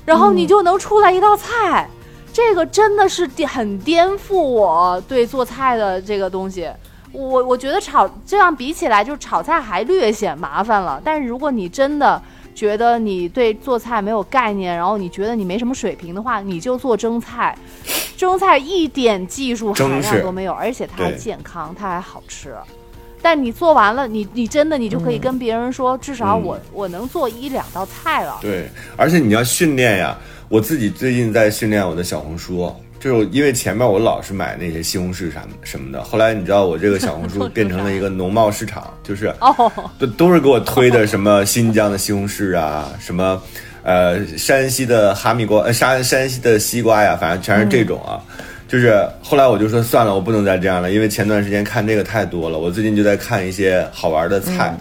然后你就能出来一道菜。这个真的是颠很颠覆我对做菜的这个东西。我我觉得炒这样比起来，就是炒菜还略显麻烦了。但是如果你真的觉得你对做菜没有概念，然后你觉得你没什么水平的话，你就做蒸菜。蒸菜一点技术含量都没有，而且它还健康，它还好吃。但你做完了，你你真的你就可以跟别人说，至少嗯我、我能做一两道菜了。对，而且你要训练呀。我自己最近在训练我的小红书，就是因为前面我老是买那些西红柿啥什么的，后来你知道我这个小红书 <laughs> 变成了一个农贸市场，就是哦，都都是给我推的什么新疆的西红柿啊，什么呃，山西的哈密瓜，呃，山山西的西瓜呀，反正全是这种啊。就是后来我就说算了，我不能再这样了，因为前段时间看这个太多了。我最近就在看一些好玩的菜，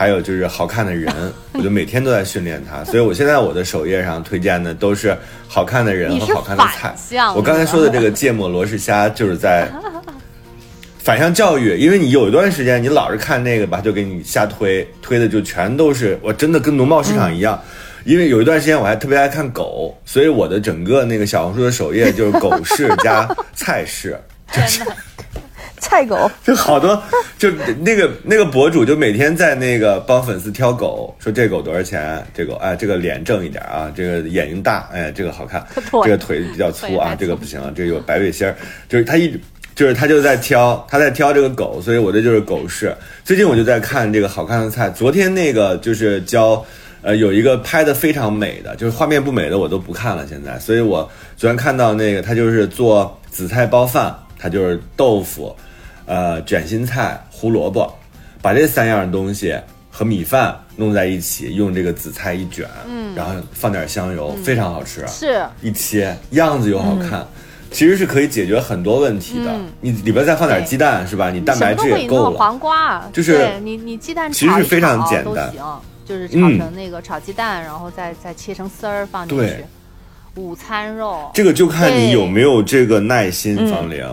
还有就是好看的人，<laughs> 我就每天都在训练它。所以我现在我的首页上推荐的都是好看的人和好看的菜。我刚才说的这个芥末罗氏虾就是在 <laughs> 反向教育，因为你有一段时间你老是看那个吧，就给你瞎推，推的就全都是我真的跟农贸市场一样。因为有一段时间我还特别爱看狗，所以我的整个那个小红书的首页就是狗市加菜市，<laughs> 就是菜狗，<laughs> 就好多，就那个那个博主就每天在那个帮粉丝挑狗，说这狗多少钱，这狗哎这个脸正一点啊，这个眼睛大，哎这个好看，这个腿比较粗啊，这个不行啊，这个有白背心儿，就是他一就是他就在挑，他在挑这个狗，所以我这就是狗市。最近我就在看这个好看的菜，昨天那个就是教。呃，有一个拍的非常美的，就是画面不美的我都不看了。现在，所以我昨天看到那个，他就是做紫菜包饭，他就是豆腐，呃，卷心菜、胡萝卜，把这三样东西和米饭弄在一起，用这个紫菜一卷，嗯，然后放点香油，非常好吃。是，一切样子又好看，其实是可以解决很多问题的。你里边再放点鸡蛋，是吧？你蛋白质也够了。黄瓜，就是你你鸡蛋其实是非常简单。就是炒成那个炒鸡蛋，然后再再切成丝儿放进去。午餐肉，这个就看你有没有这个耐心，方玲。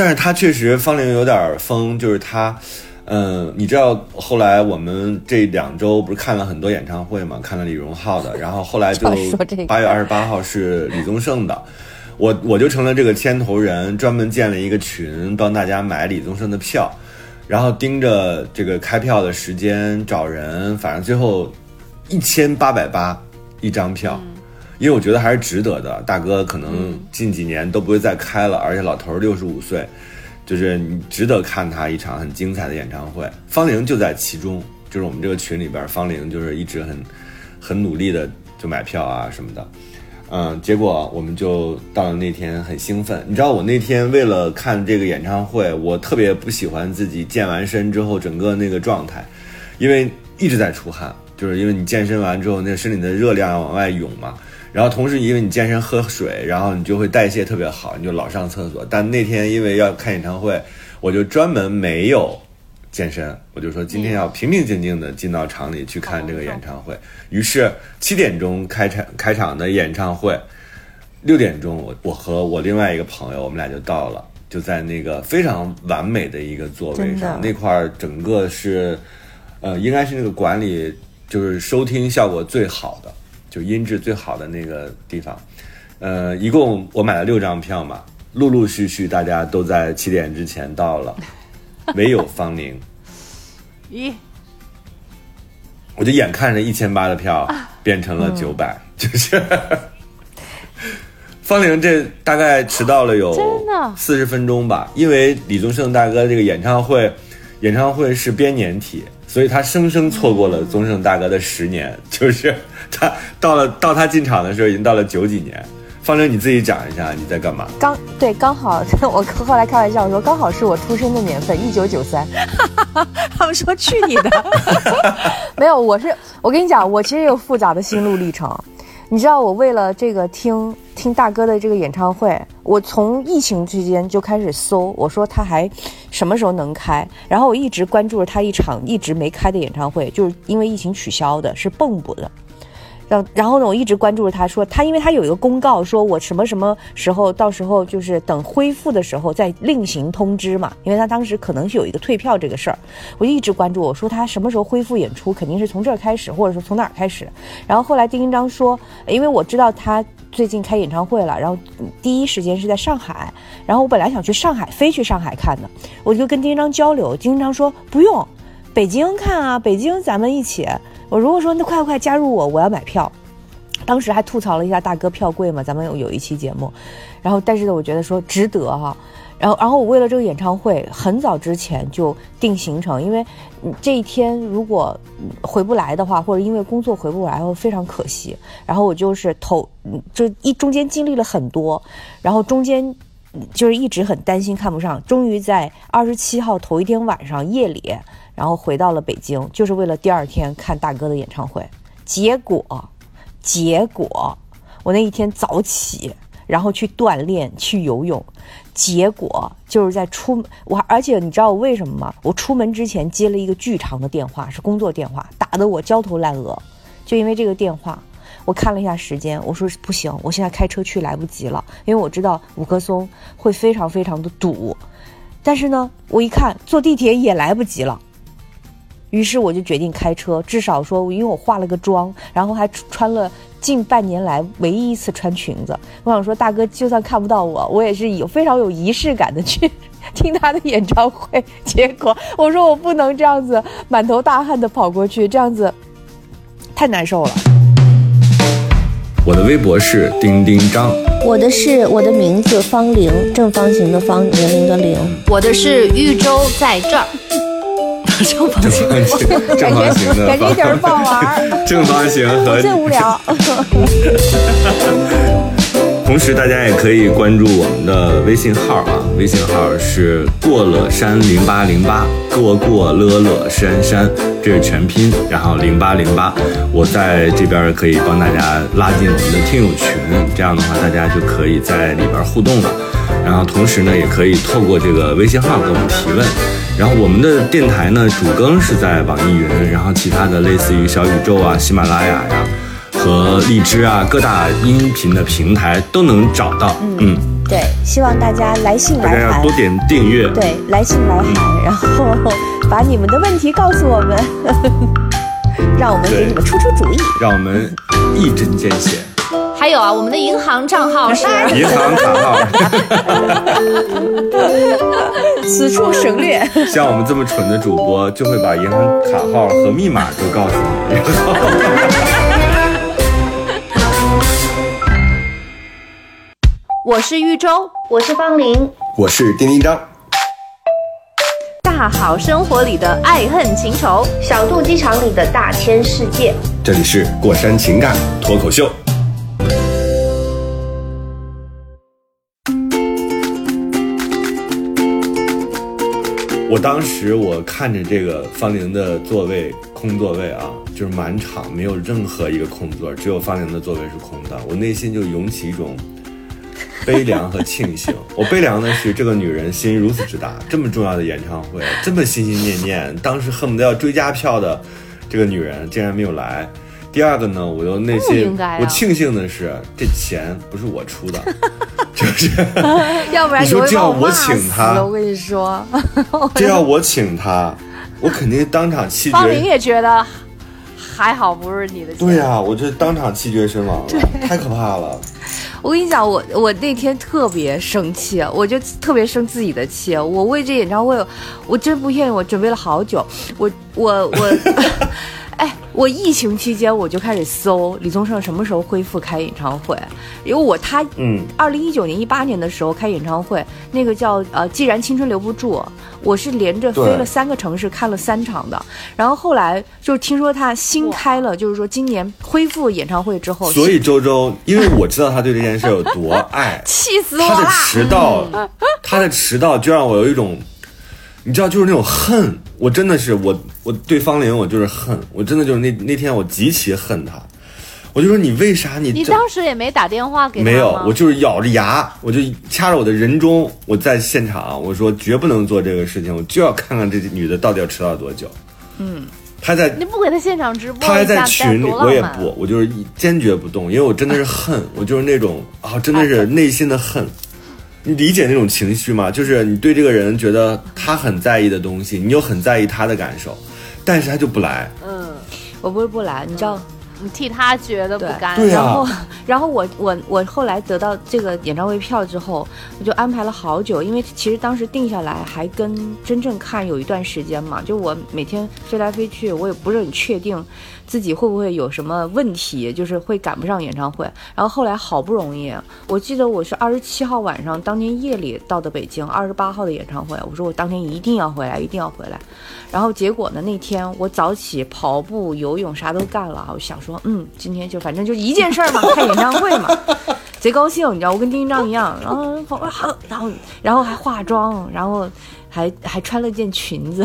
但是他确实方龄有点疯，就是他，嗯，你知道后来我们这两周不是看了很多演唱会嘛？看了李荣浩的，然后后来就 <laughs> 八月二十八号是李宗盛的，我我就成了这个牵头人，专门建了一个群，帮大家买李宗盛的票。然后盯着这个开票的时间找人，反正最后一千八百八一张票，因为我觉得还是值得的。大哥可能近几年都不会再开了，而且老头六十五岁，就是你值得看他一场很精彩的演唱会。方玲就在其中，就是我们这个群里边，方玲就是一直很很努力的就买票啊什么的。嗯，结果我们就到了那天很兴奋。你知道我那天为了看这个演唱会，我特别不喜欢自己健完身之后整个那个状态，因为一直在出汗，就是因为你健身完之后，那身体的热量往外涌嘛。然后同时因为你健身喝水，然后你就会代谢特别好，你就老上厕所。但那天因为要看演唱会，我就专门没有。健身，我就说今天要平平静静的进到场里去看这个演唱会。于是七点钟开场开场的演唱会，六点钟我我和我另外一个朋友我们俩就到了，就在那个非常完美的一个座位上，那块儿整个是，呃，应该是那个馆里就是收听效果最好的，就音质最好的那个地方。呃，一共我买了六张票嘛，陆陆续续大家都在七点之前到了。<laughs> 唯有方宁，咦，我就眼看着一千八的票变成了九百，<laughs> 就是。方玲这大概迟到了有四十分钟吧，因为李宗盛大哥这个演唱会，演唱会是编年体，所以他生生错过了宗盛大哥的十年，就是 <laughs> 他到了到他进场的时候已经到了九几年。方正，你自己讲一下你在干嘛？刚对，刚好 <laughs> 我后来开玩笑说，刚好是我出生的年份，一九九三。<laughs> 他们说去你的，没有，我是我跟你讲，我其实有复杂的心路历程。你知道，我为了这个听听大哥的这个演唱会，我从疫情期间就开始搜，我说他还什么时候能开？然后我一直关注着他一场一直没开的演唱会，就是因为疫情取消的，是蚌埠的。然后呢，我一直关注着他，说他，因为他有一个公告，说我什么什么时候，到时候就是等恢复的时候再另行通知嘛。因为他当时可能是有一个退票这个事儿，我就一直关注。我说他什么时候恢复演出，肯定是从这儿开始，或者说从哪儿开始。然后后来丁一章说，因为我知道他最近开演唱会了，然后第一时间是在上海。然后我本来想去上海，飞去上海看的，我就跟丁一章交流，丁一章说不用，北京看啊，北京咱们一起。我如果说那快快加入我，我要买票。当时还吐槽了一下大哥票贵嘛，咱们有有一期节目。然后但是我觉得说值得哈。然后然后我为了这个演唱会，很早之前就定行程，因为这一天如果回不来的话，或者因为工作回不来，会非常可惜。然后我就是头就一中间经历了很多，然后中间就是一直很担心看不上，终于在二十七号头一天晚上夜里，然后回到了北京，就是为了第二天看大哥的演唱会。结果，结果，我那一天早起，然后去锻炼，去游泳，结果就是在出我，而且你知道我为什么吗？我出门之前接了一个巨长的电话，是工作电话，打得我焦头烂额，就因为这个电话。我看了一下时间，我说不行，我现在开车去来不及了，因为我知道五棵松会非常非常的堵。但是呢，我一看坐地铁也来不及了，于是我就决定开车。至少说，因为我化了个妆，然后还穿了近半年来唯一一次穿裙子。我想说，大哥就算看不到我，我也是有非常有仪式感的去听他的演唱会。结果我说我不能这样子满头大汗的跑过去，这样子太难受了。我的微博是丁丁张，我的是我的名字方玲，正方形的方，年龄的龄。我的是豫州在这儿，正方形，正方形的感觉一点儿不好玩儿，<laughs> 正方形和 <laughs> 最无聊。<laughs> 同时，大家也可以关注我们的微信号啊，微信号是过了山零八零八，过过乐乐山山，这是全拼，然后零八零八，我在这边可以帮大家拉进我们的听友群，这样的话大家就可以在里边互动了。然后同时呢，也可以透过这个微信号给我们提问。然后我们的电台呢，主更是在网易云，然后其他的类似于小宇宙啊、喜马拉雅呀。和荔枝啊，各大音频的平台都能找到。嗯，对，希望大家来信来函，多点订阅。对，来信来函，然后把你们的问题告诉我们，<laughs> 让我们给你们出出主意，让我们一针见血。还有啊，我们的银行账号是银行卡号，<laughs> 此处省略。像我们这么蠢的主播，就会把银行卡号和密码都告诉你。我是玉州，我是方玲，我是丁丁张。大好生活里的爱恨情仇，小肚鸡肠里的大千世界。这里是过山情感脱口秀。我当时我看着这个方玲的座位空座位啊，就是满场没有任何一个空座，只有方玲的座位是空的，我内心就涌起一种。<laughs> 悲凉和庆幸，我悲凉的是这个女人心如此之大，这么重要的演唱会，这么心心念念，当时恨不得要追加票的这个女人竟然没有来。第二个呢，我又内心我庆幸的是这钱不是我出的，<laughs> 就是，要不然你说这要我请他，我跟你说，这要我请他，我肯定当场气绝。方玲也觉得还好，不是你的。对呀，我这当场气绝身亡了，太可怕了。<laughs> 我跟你讲，我我那天特别生气，我就特别生自己的气。我为这演唱会，我真不骗你，我准备了好久。我我我。哎，我疫情期间我就开始搜李宗盛什么时候恢复开演唱会，因为我他嗯，二零一九年一八年的时候开演唱会，那个叫呃，既然青春留不住，我是连着飞了三个城市看了三场的，然后后来就听说他新开了，就是说今年恢复演唱会之后，所以周周，因为我知道他对这件事有多爱，<laughs> 气死我了，他的迟到，他的迟到就让我有一种。你知道，就是那种恨，我真的是我，我对方玲，我就是恨，我真的就是那那天我极其恨他，我就说你为啥你你当时也没打电话给他没有，我就是咬着牙，我就掐着我的人中，我在现场，我说绝不能做这个事情，我就要看看这女的到底要迟到多久。嗯，他在你不给他现场直播，他还在群里，我也不，我就是坚决不动，因为我真的是恨，我就是那种啊，真的是内心的恨。你理解那种情绪吗？就是你对这个人觉得他很在意的东西，你又很在意他的感受，但是他就不来。嗯，我不是不来，你知道。你替他觉得不甘，然后，<laughs> 然后我我我后来得到这个演唱会票之后，我就安排了好久，因为其实当时定下来还跟真正看有一段时间嘛，就我每天飞来飞去，我也不是很确定自己会不会有什么问题，就是会赶不上演唱会。然后后来好不容易，我记得我是二十七号晚上当天夜里到的北京，二十八号的演唱会，我说我当天一定要回来，一定要回来。然后结果呢？那天我早起跑步、游泳啥都干了。我想说，嗯，今天就反正就一件事儿嘛，开演唱会嘛，贼高兴，你知道，我跟丁一章一样。然后好，然后然后还化妆，然后还还穿了件裙子，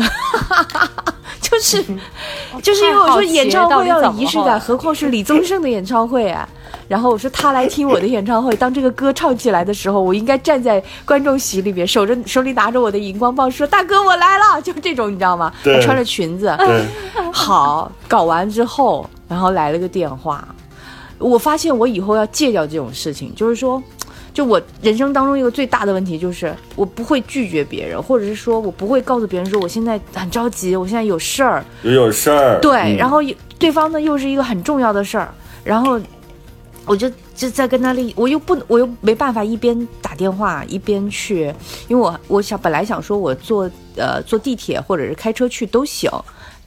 就 <laughs> 就是 <laughs> 就是因为我说演唱会要有仪式感，何况是李宗盛的演唱会啊。然后我说他来听我的演唱会，当这个歌唱起来的时候，我应该站在观众席里边，手着手里拿着我的荧光棒，说大哥我来了，就这种你知道吗？对还穿着裙子，对，好，搞完之后，然后来了个电话，我发现我以后要戒掉这种事情，就是说，就我人生当中一个最大的问题就是，我不会拒绝别人，或者是说我不会告诉别人说我现在很着急，我现在有事儿，有有事儿。对，嗯然后也对方呢又是一个很重要的事儿，然后我就就在跟他立，我又不我又没办法一边打电话一边去，因为我我想本来想说我坐呃坐地铁或者是开车去都行。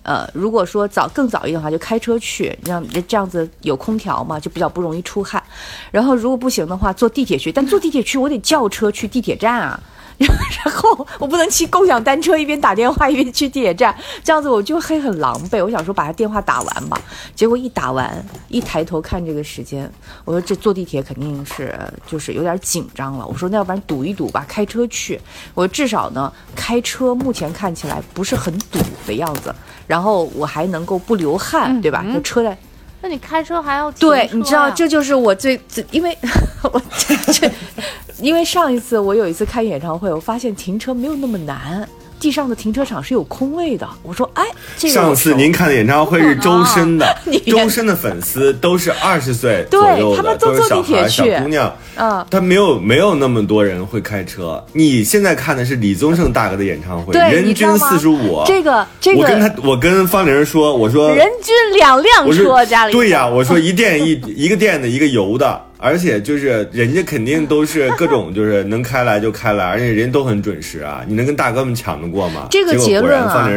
呃，如果说早更早一点的话，就开车去，让这样子有空调嘛，就比较不容易出汗。然后如果不行的话，坐地铁去，但坐地铁去我得叫车去地铁站啊。<laughs> 然后我不能骑共享单车一边打电话一边去地铁站，这样子我就会很狼狈。我想说把他电话打完吧，结果一打完，一抬头看这个时间，我说这坐地铁肯定是就是有点紧张了。我说那要不然赌一赌吧，开车去。我至少呢开车目前看起来不是很堵的样子，然后我还能够不流汗，对吧？就车在那你开车还要停对，你知道这就是我最最，因为 <laughs> 我这，因为上一次我有一次开演唱会，我发现停车没有那么难，地上的停车场是有空位的。我说，哎，这个上次您看的演唱会是 <laughs> 周深的，<laughs> 周深的粉丝都是二十岁 <laughs> 对左右的，他们都是小坐地铁孩小姑娘。嗯，他没有没有那么多人会开车。你现在看的是李宗盛大哥的演唱会，人均四十五。这个这个我跟他，我跟方玲说，我说人均两辆车家里对呀，我说一电一一个电的，一个油的，而且就是人家肯定都是各种就是能开来就开来，而且人都很准时啊，你能跟大哥们抢得过吗？这个结论啊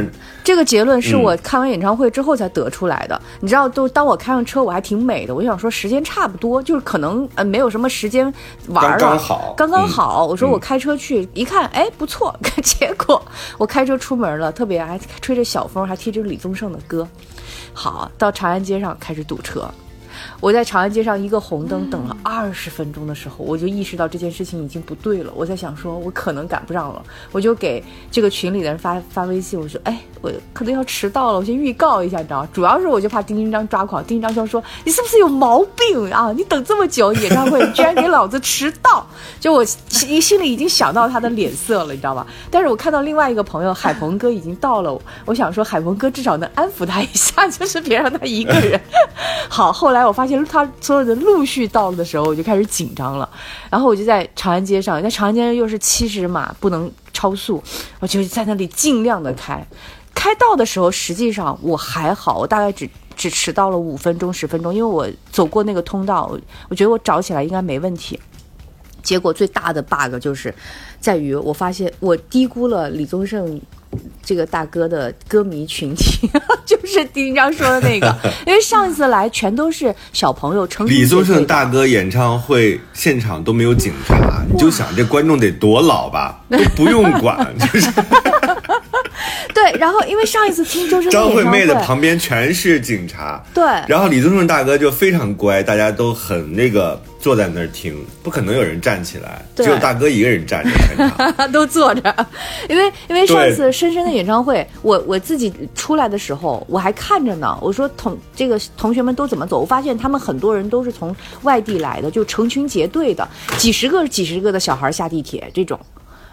这个结论是嗯我看完演唱会之后才得出来的。你知道，都当我开上车，我还挺美的。我想说时间差不多，就是可能呃没有什么时间玩了，刚刚好刚刚嗯好。我说我嗯开车去，一看，哎，不错。<laughs> 结果我开车出门了，特别还吹着小风，还听着李宗盛的歌。好，到长安街上开始堵车。我在长安街上一个红灯等了二十分钟的时候，我就意识到这件事情已经不对了。我在想说，我可能赶不上了，我就给这个群里的人发发微信，我说，哎，我可能要迟到了，我先预告一下，你知道？主要是我就怕丁丁章抓狂，丁丁章就说你是不是有毛病啊？你等这么久演唱会，你居然给老子迟到！就我心心里已经想到他的脸色了，你知道吗？但是我看到另外一个朋友海鹏哥已经到了，我想说海鹏哥至少能安抚他一下，就是别让他一个人。好，后来我 <laughs> 我发现他所有的陆续到了的时候，我就开始紧张了。然后我就在长安街上，在长安街上又是七十码，不能超速，我就在那里尽量的开。开到的时候，实际上我还好，我大概只只迟到了五分钟、十分钟，因为我走过那个通道，我觉得我找起来应该没问题。结果最大的 bug 就是，在于我发现我低估了李宗盛这个大哥的歌迷群体，<laughs> 就是丁丁章说的那个，<laughs> 因为上一次来全都是小朋友，成李宗盛大哥演唱会现场都没有警察，你就想这观众得多老吧，<laughs> 都不用管，就是。对，然后因为上一次听周深的张惠妹的旁边全是警察。对，然后李宗盛大哥就非常乖，大家都很那个坐在那儿听，不可能有人站起来，只有大哥一个人站着全场。<laughs> 都坐着，因为因为上次深深的演唱会，我我自己出来的时候，我还看着呢。我说同这个同学们都怎么走？我发现他们很多人都是从外地来的，就成群结队的，几十个几十个的小孩下地铁这种。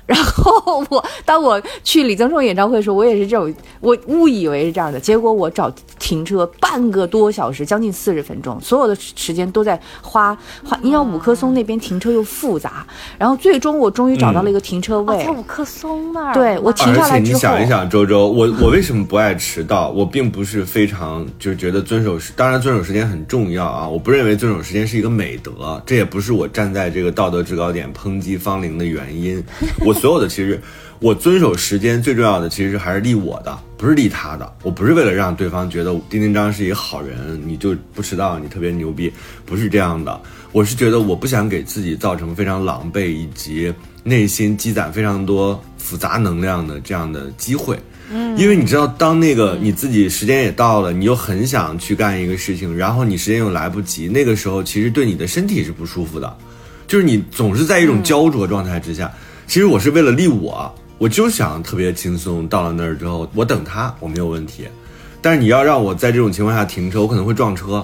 然后我当我去李宗盛演唱会的时候，我也是这种，我误以为是这样的，结果我找停车半个多小时，将近四十分钟，所有的时间都在花花。你想五棵松那边停车又复杂，然后最终我终于找到了一个停车哦，位，在五棵松那儿。对我停下而且你来之后，想一想，周周，我我为什么不爱迟到？我并不是非常就是觉得遵守时，当然遵守时间很重要啊。我不认为遵守时间是一个美德，这也不是我站在这个道德制高点抨击方龄的原因。我 <laughs> 所有的其实，我遵守时间最重要的其实还是利我的，不是利他的。我不是为了让对方觉得丁丁章是一个好人，你就不迟到，你特别牛逼，不是这样的。我是觉得我不想给自己造成非常狼狈以及内心积攒非常多复杂能量的这样的机会。嗯，因为你知道，当那个你自己时间也到了，你又很想去干一个事情，然后你时间又来不及，那个时候其实对你的身体是不舒服的，就是你总是在一种焦灼状态之下。其实我是为了利我，我就想特别轻松，到了那儿之后，我等他我没有问题。但是你要让我在这种情况下停车，我可能会撞车，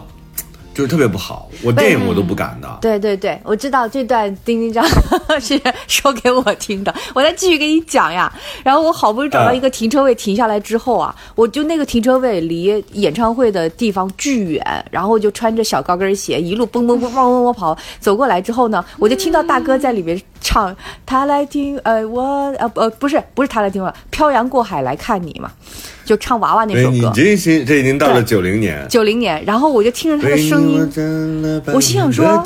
就是特别不好。我电影我都不敢的。对对对，我知道这段丁丁章 <laughs> 是说给我听的，我再继续给你讲呀。然后我好不容易找到一个停车位停下来之后啊，我就那个停车位离演唱会的地方巨远，然后我就穿着小高跟鞋一路蹦蹦蹦蹦蹦蹦跑走过来之后呢，我就听到大哥在里面唱他来听呃我呃呃不是不是他来听我漂洋过海来看你嘛，就唱娃娃那首歌。这是这已经到了九零年。九零年，然后我就听着他的声音，我心想说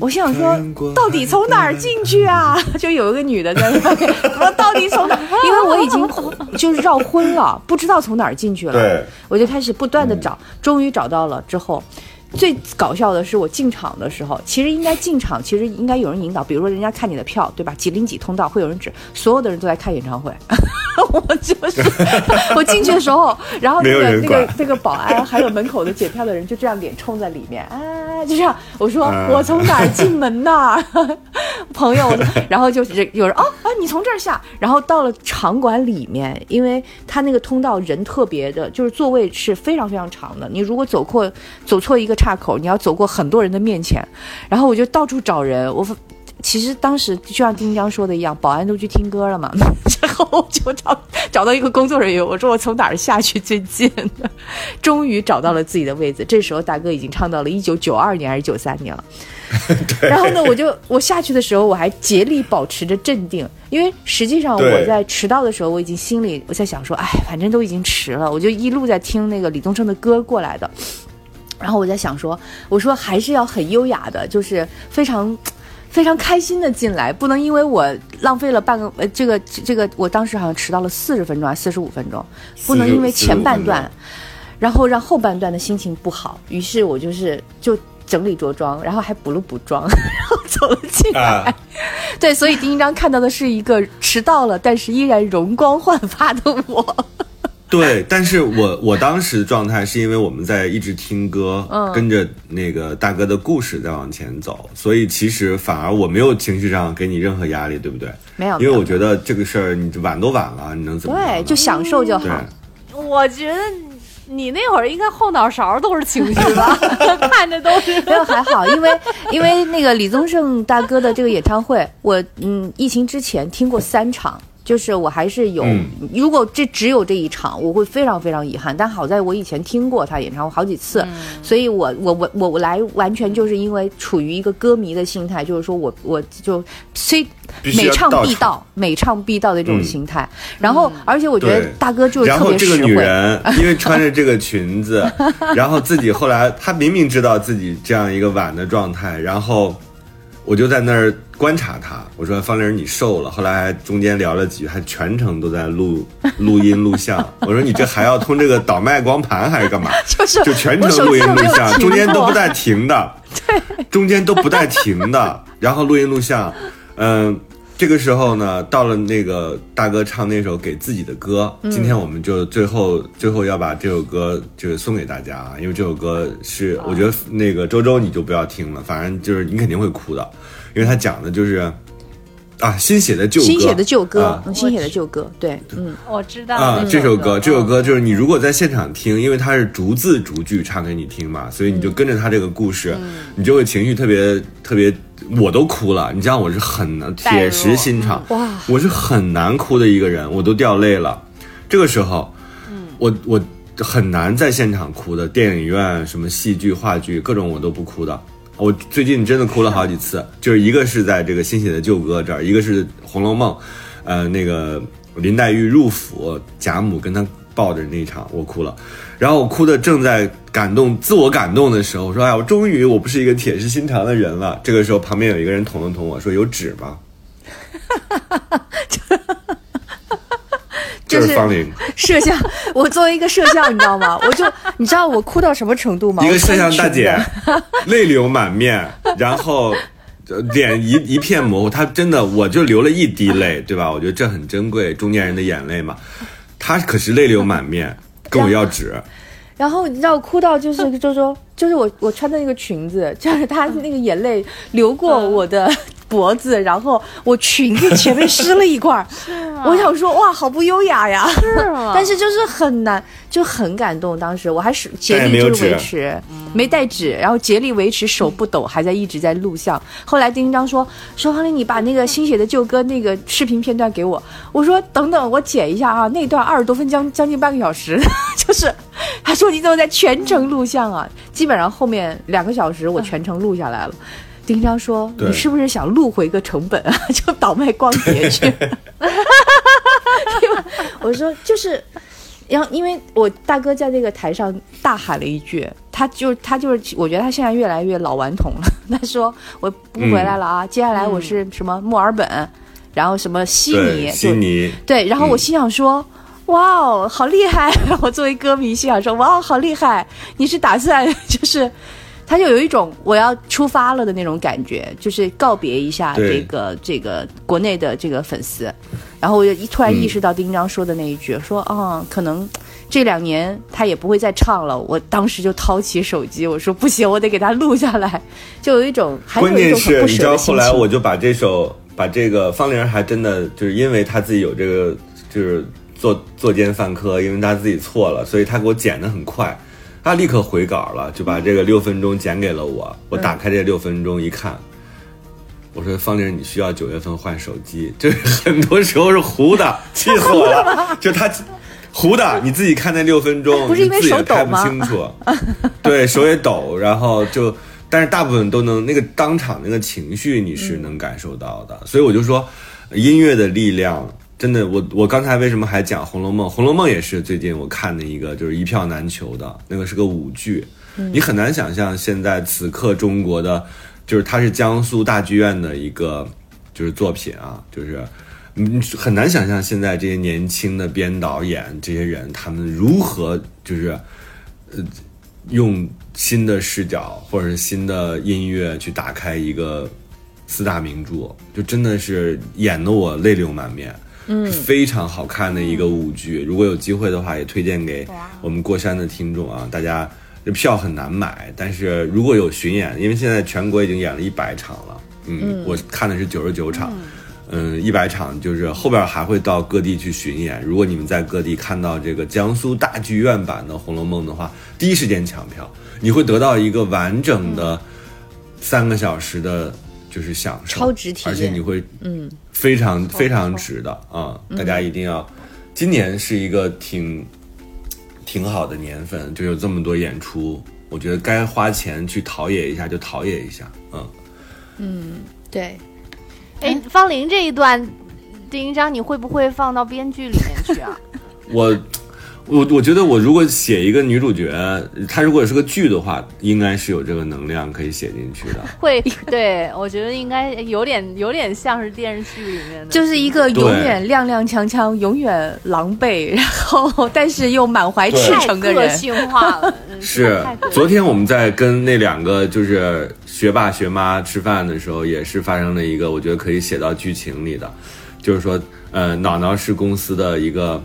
我心想说，到底从哪儿进去啊？<laughs> 就有一个女的在那边，<laughs> 我说到底从哪？因为我已经 <laughs> 就是绕昏了，不知道从哪儿进去了。对，我就开始不断的找，终于找到了之后。最搞笑的是，我进场的时候，其实应该进场，其实应该有人引导，比如说人家看你的票，对吧？几零几通道会有人指，所有的人都在看演唱会。我就是我进去的时候，然后那个那个那个保安还有门口的检票的人就这样脸冲在里面，啊，就这样。我说、啊我从哪儿进门呐？<laughs> 朋友，然后就是有人哦啊，你从这儿下，然后到了场馆里面，因为他那个通道人特别的，就是座位是非常非常长的。你如果走过走错一个岔口，你要走过很多人的面前，然后我就到处找人，我。其实当时就像丁江说的一样，保安都去听歌了嘛，<laughs> 然后我就找找到一个工作人员，我说我从哪儿下去最近的，终于找到了自己的位置。这时候大哥已经唱到了一九九二年还是九三年了，<laughs> 然后呢，我就我下去的时候，我还竭力保持着镇定，因为实际上我在迟到的时候，我已经心里我在想说，哎，反正都已经迟了，我就一路在听那个李宗盛的歌过来的。然后我在想说，我说还是要很优雅的，就是非常。<tsk> 非常开心的进来，不能因为我浪费了半个呃，这个这个，我当时好像迟到了四十分钟四十五分钟，不能因为前半段，然后让后半段的心情不好。于是我就是就整理着装，然后还补了补妆，<laughs> 然后走了进来。啊，对，所以丁一章看到的是一个迟到了，但是依然容光焕发的我。对，但是我我当时的状态是因为我们在一直听歌，嗯跟着那个大哥的故事在往前走，所以其实反而我没有情绪上给你任何压力，对不对？没有，因为我觉得这个事儿你晚都晚了，你能怎么？对，就享受就对好。我觉得你那会儿应该后脑勺都是情绪吧，<laughs> 看着都是。没有还好，因为 <laughs> 因为那个李宗盛大哥的这个演唱会，我嗯疫情之前听过三场。就是我还是有，嗯如果这只有这一场，我会非常非常遗憾。但好在我以前听过他演唱会好几次，所以我我我我我来完全就是因为处于一个歌迷的心态，就是说我我就虽每唱必到，每唱必到的这种嗯心态。然后，而且我觉得大哥就是然特后这个女别实惠。人 <laughs> 因为穿着这个裙子，然后自己后来她明明知道自己这样一个晚的状态，然后我就在那儿观察他，我说方玲你瘦了，后来还中间聊了几句，还全程都在录 <laughs> 录音录像，我说你这还要通这个倒卖光盘还是干嘛？<laughs> 就是就全程录音录像，中间都不带停的，<laughs> 对，中间都不带停的，然后录音录像，嗯。这个时候呢，到了那个大哥唱那首给自己的歌，嗯今天我们就最后最后要把这首歌就是送给大家啊，因为这首歌是我觉得那个周周你就不要听了，反正就是你肯定会哭的，因为他讲的就是啊新写的旧歌，新写的旧歌新写的旧歌，对，嗯，我知道啊，这首歌，这首嗯歌就是你如果在现场听，因为它是逐字逐句唱给你听嘛，所以你就跟着他这个故事，嗯。你就会情绪特别特别，我都哭了。你知道我是很难铁石心肠，哇，我是很难哭的一个人，我都掉泪了。这个时候，嗯。我我很难在现场哭的，电影院什么戏剧、话剧各种我都不哭的。我最近真的哭了好几次，就是一个是在这个新写的旧歌这儿，一个是《红楼梦》，呃，那个林黛玉入府，贾母跟她抱着那一场，我哭了。然后我哭的正在感动、自我感动的时候，我说：“哎呀，我终于我不是一个铁石心肠的人了。”这个时候旁边有一个人捅了捅我说：“有纸吗？” <laughs> 就就是是方玲，摄像，我作为一个摄像，你知道吗？我就你知道我哭到什么程度吗？一个摄像大姐，<laughs> 泪流满面，然后呃脸一一片模糊，她真的我就流了一滴泪，对吧？我觉得这很珍贵，中年人的眼泪嘛。她可是泪流满面，跟我要纸，然后你知道我哭到就是就说就是我我穿的那个裙子，就是她那个眼泪流过我的脖子，然后我裙子前面湿了一块儿。<laughs> 我想说哇，好不优雅呀！是吗？但是就是很难，就很感动。当时我还是竭力就是维持，没带纸，然后竭力维持手不抖，还在一直在录像。后来丁丁章说：“说方林，你把那个新写的旧歌那个视频片段给我。”我说：“等等，我剪一下啊，那段二十多分将将近半个小时，<laughs> 就是他说你怎么在全程录像啊？基本上后面两个小时我全程录下来了。”丁章说：“你是不是想录回个成本啊？<laughs> 就倒卖光碟去？” <laughs> 我说：“就是，然后因为我大哥在那个台上大喊了一句，他就他就是，我觉得他现在越来越老顽童了。他说我不回来了啊，接下来我是什么墨尔本，然后什么悉尼，悉尼对，然后我心想说，哇哦，好厉害！<laughs> 我作为歌迷心想说，哇哦，好厉害！你是打算就是。”他就有一种我要出发了的那种感觉，就是告别一下这个这个国内的这个粉丝，然后我就一突然意识到丁章说的那一句，说啊，可能这两年他也不会再唱了。我当时就掏起手机，我说不行，我得给他录下来。就有一种，关键是你知道后来我就把这首把这个方玲还真的就是因为他自己有这个就是作作奸犯科，因为他自己错了，所以他给我剪的很快。他立刻回稿了，就把这个六分钟剪给了我。我打开这六分钟一看，我说：“方玲，你需要九月份换手机，<laughs> 就是很多时候是糊的，<laughs> 气死我了。就他糊的，你自己看那六分钟，<laughs> 你自己也看不清楚。对手也抖，然后就，但是大部分都能那个当场那个情绪你是能感受到的。所以我就说，音乐的力量。”真的，我我刚才为什么还讲《红楼梦》？《红楼梦》也是最近我看的一个，就是一票难求的那个是个舞剧，你很难想象现在此刻中国的，就是它是江苏大剧院的一个就是作品啊，就是嗯很难想象现在这些年轻的编导演这些人他们如何就是呃用新的视角或者是新的音乐去打开一个四大名著，就真的是演得我泪流满面。是非常好看的一个舞剧，如果有机会的话，也推荐给我们过山的听众啊！大家这票很难买，但是如果有巡演，因为现在全国已经演了一百场了，嗯，我看的是九十九场，嗯，一百场就是后边还会到各地去巡演。如果你们在各地看到这个江苏大剧院版的《红楼梦》的话，第一时间抢票，你会得到一个完整的三个小时的。就是享受，超值体验，而且你会，嗯，非常非常值的啊！大家一定要，今年是一个挺挺好的年份，就有这么多演出，我觉得该花钱去陶冶一下就陶冶一下，嗯嗯，对。哎，方玲这一段丁一章，你会不会放到编剧里面去啊？<laughs> <laughs> 我。我我觉得我如果写一个女主角，她如果是个剧的话，应该是有这个能量可以写进去的。<laughs> 会，对我觉得应该有点有点像是电视剧里面的，就是一个永远踉踉跄跄、永远狼狈，然后但是又满怀赤诚的人。个性化了。<laughs> 是，昨天我们在跟那两个就是学霸学妈吃饭的时候，也是发生了一个我觉得可以写到剧情里的，就是说，呃，脑脑是公司的一个。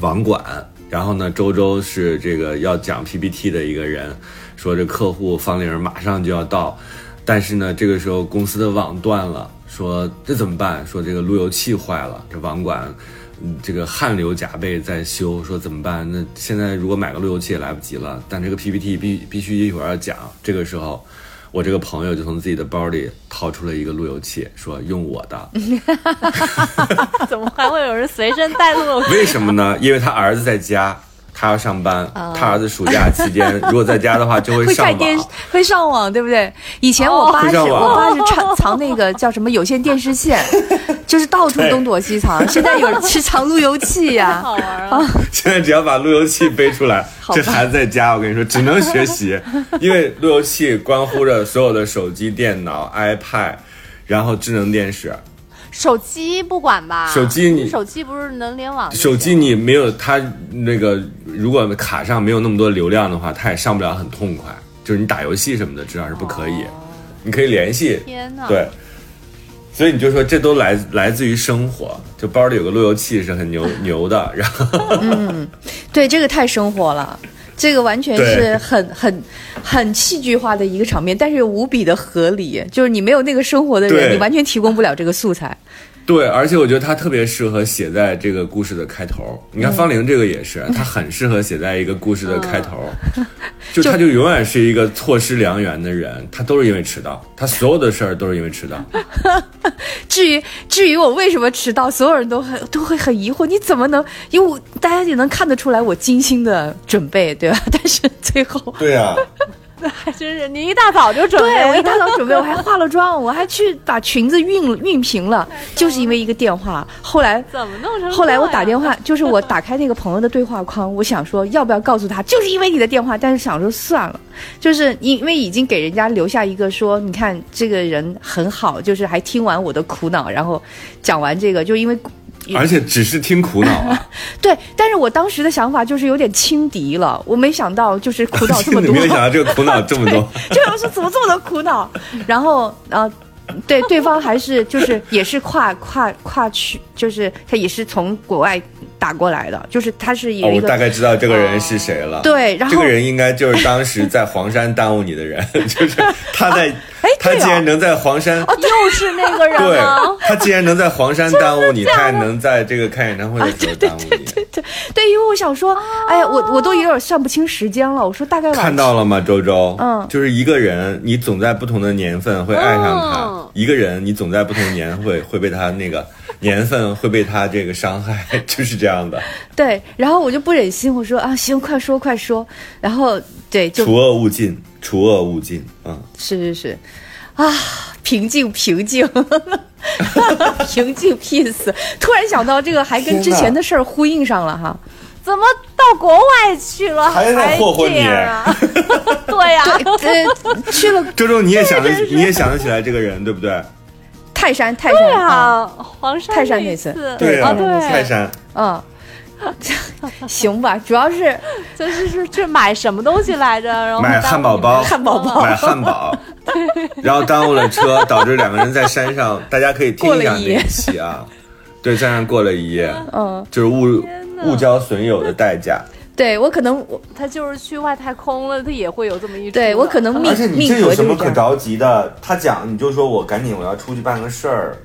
网管，然后呢，周周是这个要讲 PPT 的一个人，说这客户方玲马上就要到，但是呢，这个时候公司的网断了，说这怎么办？说这个路由器坏了，这网管，这个汗流浃背在修，说怎么办？那现在如果买个路由器也来不及了，但这个 PPT 必必须一会儿要讲，这个时候。我这个朋友就从自己的包里掏出了一个路由器，说用我的。<laughs> 怎么还会有人随身带路由器？<laughs> 为什么呢？因为他儿子在家。他要上班，他儿子暑假期间 <laughs> 如果在家的话，就会上网，会上网，对不对？以前我爸是，我爸是藏藏那个叫什么有线电视线，<laughs> 就是到处东躲西藏。现在有是藏路由器呀，好玩啊！现在只要把路由器背出来，这孩子在家，我跟你说，只能学习，<laughs> 因为路由器关乎着所有的手机、电脑、iPad，然后智能电视。手机不管吧，手机你手机不是能联网？手机你没有它那个，如果卡上没有那么多流量的话，它也上不了很痛快。就是你打游戏什么的，至少是不可以。你可以联系，天哪！对，所以你就说这都来来自于生活。就包里有个路由器是很牛牛的，然后嗯，对，这个太生活了。这个完全是很 <laughs> 很很戏剧化的一个场面，但是又无比的合理。就是你没有那个生活的人，你完全提供不了这个素材。对，而且我觉得它特别适合写在这个故事的开头。你看方玲这个也是，它很适合写在一个故事的开头，<laughs> 就他就永远是一个错失良缘的人，他都是因为迟到，他所有的事儿都是因为迟到。<laughs> 至于至于我为什么迟到，所有人都很都会很疑惑，你怎么能？因为我大家也能看得出来我精心的准备，对吧？<laughs> 但是最后。对呀、还真是你一大早就准备，对，我一大早准备，我还化了妆，我还去把裙子熨熨平了，就是因为一个电话。后来怎么弄成？后来我打电话，<laughs> 就是我打开那个朋友的对话框，我想说要不要告诉他，就是因为你的电话，但是想说算了，就是因为已经给人家留下一个说，你看这个人很好，就是还听完我的苦恼，然后讲完这个，就因为。而且只是听苦恼啊，<laughs> 对，但是我当时的想法就是有点轻敌了，我没想到就是苦恼这么你多，没有想到这个苦恼这么多。<laughs> <laughs> 就是我说怎么这么多苦恼，然后呃，对，对方还是就是也是跨跨跨区，就是他也是从国外打过来的，就是他是有哦，一个、我大概知道这个人是谁了。对然后这个人应该就是当时在黄山耽误你的人，<laughs> 就是他在，哎他既然能在黄山，又是那个人对？他既然能在黄山耽误你，<laughs> 他也能在这个开演唱会的时候耽误你。对，因为我想说，哎呀，我我都有点算不清时间了，我说大概看到了吗，周周？嗯就是一个人，你总在不同的年份会爱上他；嗯一个人，你总在不同年会会被他那个年份会被他这个伤害，<laughs> 就是这样的。对，然后我就不忍心，我说啊，行，快说快说，然后对，就除恶务尽，除恶务尽。嗯，是是是，啊，平静平静，<laughs> 平静 peace。突然想到这个，还跟之前的事儿呼应上了哈。怎么到国外去了还在霍霍你这样啊？<laughs> 对呀、对，去了周周，你也想得，你也想得起来这个人，对不对？泰山，泰山对啊，黄山泰山那那次。对啊，啊对，泰山。嗯，<laughs> 行吧，主要是 <laughs> 就是是去买什么东西来着？然后买汉堡包，汉堡包。买汉堡，<laughs> 然后耽误了车，导致两个人在山上，大家可以听一下那一期啊。对，在上过了一夜，嗯，就是误误交损友的代价。对我可能我他就是去外太空了，他也会有这么一出对我可能命而且你命这有什。么可着急的？他讲你就说我赶紧我要出去办个事儿，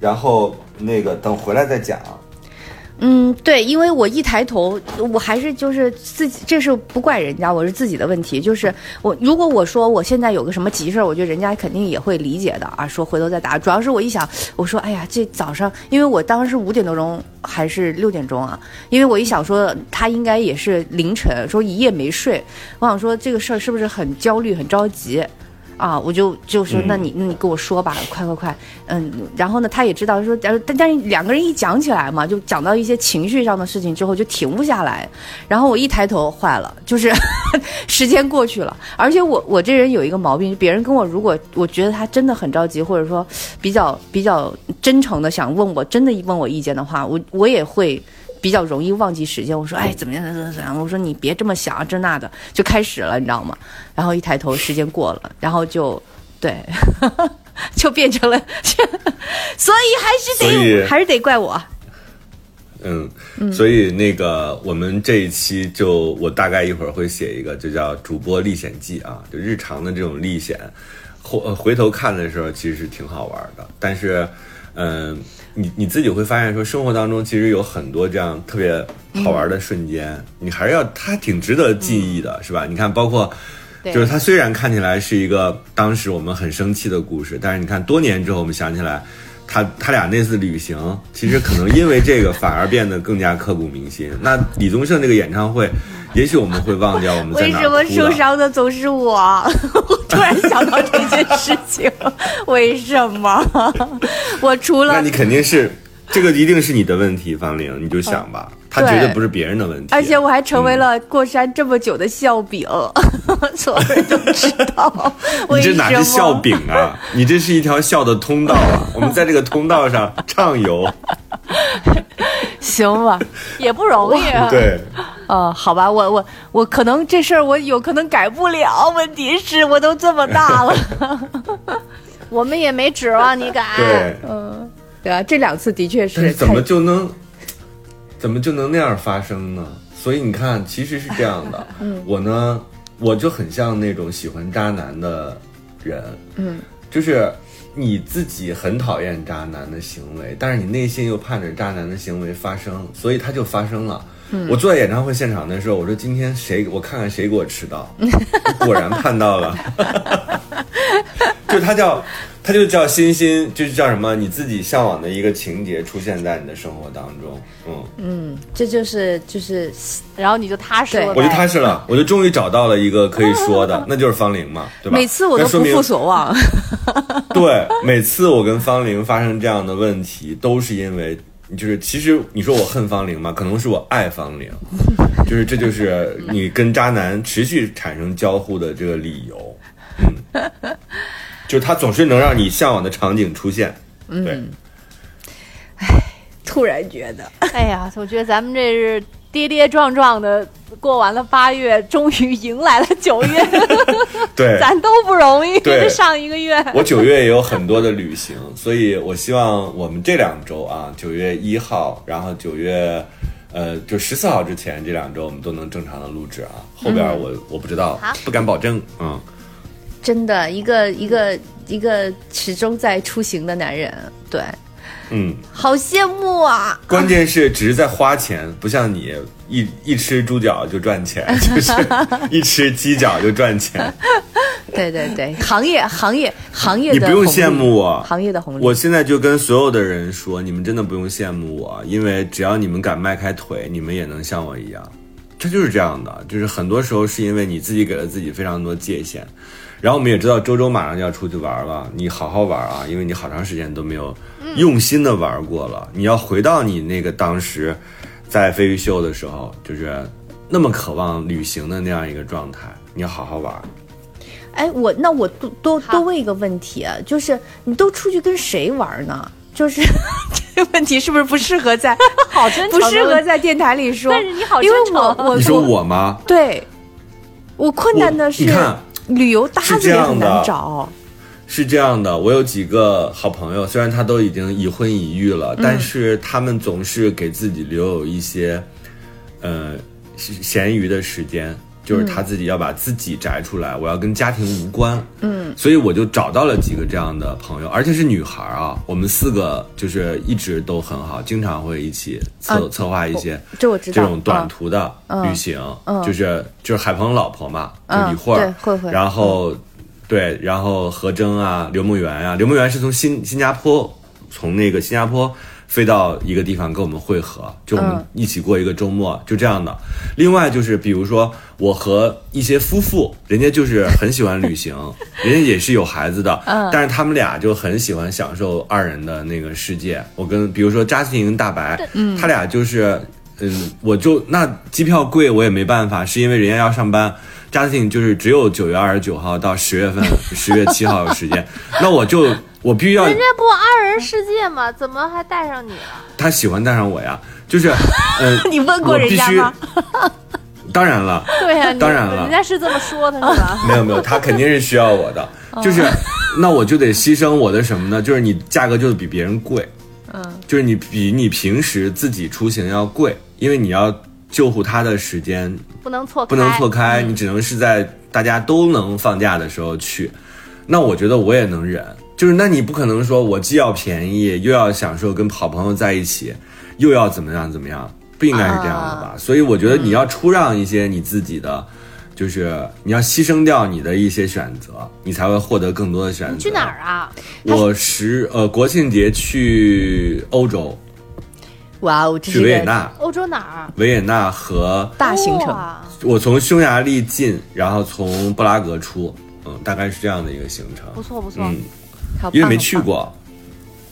然后那个等回来再讲。嗯，对，因为我一抬头，我还是就是自己，这是不怪人家，我是自己的问题。就是我如果我说我现在有个什么急事儿，我觉得人家肯定也会理解的啊，说回头再打。主要是我一想，我说哎呀，这早上，因为我当时五点多钟还是六点钟啊，因为我一想说他应该也是凌晨，说一夜没睡，我想说这个事儿是不是很焦虑、很着急。啊，我就就说，那你那你跟我说吧，快快快，嗯，然后呢，他也知道说，但但但是两个人一讲起来嘛，就讲到一些情绪上的事情之后，就停不下来。然后我一抬头，坏了，就是 <laughs> 时间过去了，而且我我这人有一个毛病，别人跟我如果我觉得他真的很着急，或者说比较比较真诚的想问我，真的问我意见的话，我我也会。比较容易忘记时间，我说哎怎么样怎么样怎么样，我说你别这么想啊这那的，就开始了，你知道吗？然后一抬头时间过了，然后就对，<laughs> 就变成了，<laughs> 所以还是得还是得怪我。嗯，所以那个我们这一期就我大概一会儿会写一个，就叫主播历险记啊，就日常的这种历险，回呃回头看的时候其实是挺好玩的，但是，嗯、你你自己会发现说生活当中其实有很多这样特别好玩的瞬间，你还是要它挺值得记忆的，是吧？你看，包括。就是它虽然看起来是一个当时我们很生气的故事，但是你看多年之后我们想起来，他他俩那次旅行，其实可能因为这个反而变得更加刻骨铭心。那李宗盛这个演唱会，<laughs> 也许我们会忘掉我们在为什么受。伤的总是我？<laughs> 我突然想到这件事情，为什么？<laughs> 我除了那你肯定是这个一定是你的问题，方玲，你就想吧，他绝对不是别人的问题。而且我还成为了过山这么久的笑柄，<laughs> 所有人都知道。你这哪是笑柄啊？你这是一条笑的通道啊！我们在这个通道上畅游。行吧？也不容易啊。对，呃，好吧，我我我可能这事儿我有可能改不了，问题是我都这么大了。<laughs> 我们也没指望你改。对，嗯对啊，这两次的确是怎么就能怎么就能那样发生呢？所以你看，其实是这样的。<laughs> 嗯，我呢，我就很像那种喜欢渣男的人。嗯，就是你自己很讨厌渣男的行为，但是你内心又盼着渣男的行为发生，所以他就发生了。我坐在演唱会现场的时候，我说今天谁，我看看谁给我迟到，<laughs> 果然盼到了。<laughs> 就他叫，他就叫欣欣，就是叫什么？你自己向往的一个情节出现在你的生活当中，嗯，嗯，这就是就是然后你就踏实了。我就踏实了，我就终于找到了一个可以说的，那就是方玲嘛，对吧？每次我都不负所望。<laughs> 对，每次我跟方玲发生这样的问题，都是因为，就是其实你说我恨方玲吗？可能是我爱方玲，<laughs> 就是这就是你跟渣男持续产生交互的这个理由，嗯，就是他总是能让你向往的场景出现，对，突然觉得，<laughs> 哎呀，我觉得咱们这是跌跌撞撞的过完了八月，终于迎来了九月，<laughs> 对，<laughs> 咱都不容易。对。<laughs> 上一个月，我九月也有很多的旅行，所以我希望我们这两周啊，九月一号，然后九月，呃，就十四号之前这两周我们都能正常的录制啊。后边我、我不知道，不敢保证，嗯，真的一个一个一个始终在出行的男人，对，嗯，好羡慕啊！关键是只是在花钱，不像你一一吃猪脚就赚钱，<laughs> 就是一吃鸡脚就赚钱。<laughs> 对对对，行业行业行业你不用羡慕我，行业的红利。我现在就跟所有的人说，你们真的不用羡慕我，因为只要你们敢迈开腿，你们也能像我一样。这就是这样的，就是很多时候是因为你自己给了自己非常多界限。然后我们也知道周周马上就要出去玩了，你好好玩啊，因为你好长时间都没有用心的玩过了。你要回到你那个当时在飞鱼秀的时候，就是那么渴望旅行的那样一个状态，你要好好玩。哎，我那我多多好多问一个问题啊，就是你都出去跟谁玩呢？<laughs> 就是 <laughs> 这个问题是不是不适合在 <laughs> 好真不适合在电台里说？但是你好因为真诚啊我我你说我吗？对，我困难的是你看旅游搭子也难找。是这样的，我有几个好朋友，虽然他都已经已婚已育了，但是他们总是给自己留有一些，呃，闲余的时间，就是他自己要把自己摘出来，我要跟家庭无关。嗯，所以我就找到了几个这样的朋友，而且是女孩啊，我们四个就是一直都很好，经常会一起策、啊策划一些这我知道这种短嗯途的嗯旅行，嗯。就是就是海鹏老婆嘛，就嗯李慧儿，对慧慧然后、对，然后何征啊，刘梦圆啊，刘梦圆是从新新加坡从那个新加坡飞到一个地方跟我们会合，就我们嗯一起过一个周末，就这样的。另外就是比如说我和一些夫妇，人家就是很喜欢旅行，<laughs> 人家也是有孩子的，嗯但是他们俩就很喜欢享受二人的那个世界。我跟比如说扎斯汀跟大白，他俩就是。嗯，我就那机票贵，我也没办法，是因为人家要上班。扎斯汀就是只有九月二十九号到十月份，十月七号有时间，<laughs> 那我就我必须要人家不二人世界吗？怎么还带上你了？他喜欢带上我呀，就是，嗯、<laughs> 你问过人家吗？<laughs> 当然了，对呀、你当然了人家是这么说的，是吧？<laughs> 没有没有，他肯定是需要我的，就是，那我就得牺牲我的什么呢？就是你价格就比别人贵，嗯，就是你比你平时自己出行要贵，因为你要救护他的时间不能错开，不能错开，你只能是在大家都能放假的时候去。那我觉得我也能忍，就是那你不可能说我既要便宜，又要享受跟好朋友在一起，又要怎么样怎么样，不应该是这样的吧？所以我觉得你要出让一些你自己的。就是你要牺牲掉你的一些选择，你才会获得更多的选择。你去哪儿？啊？我十呃国庆节去欧洲，哇哦，去维也纳，欧洲哪儿？维也纳和大行程。我从匈牙利进，然后从布拉格出，嗯，大概是这样的一个行程。不错不错。嗯，好因为没去。过。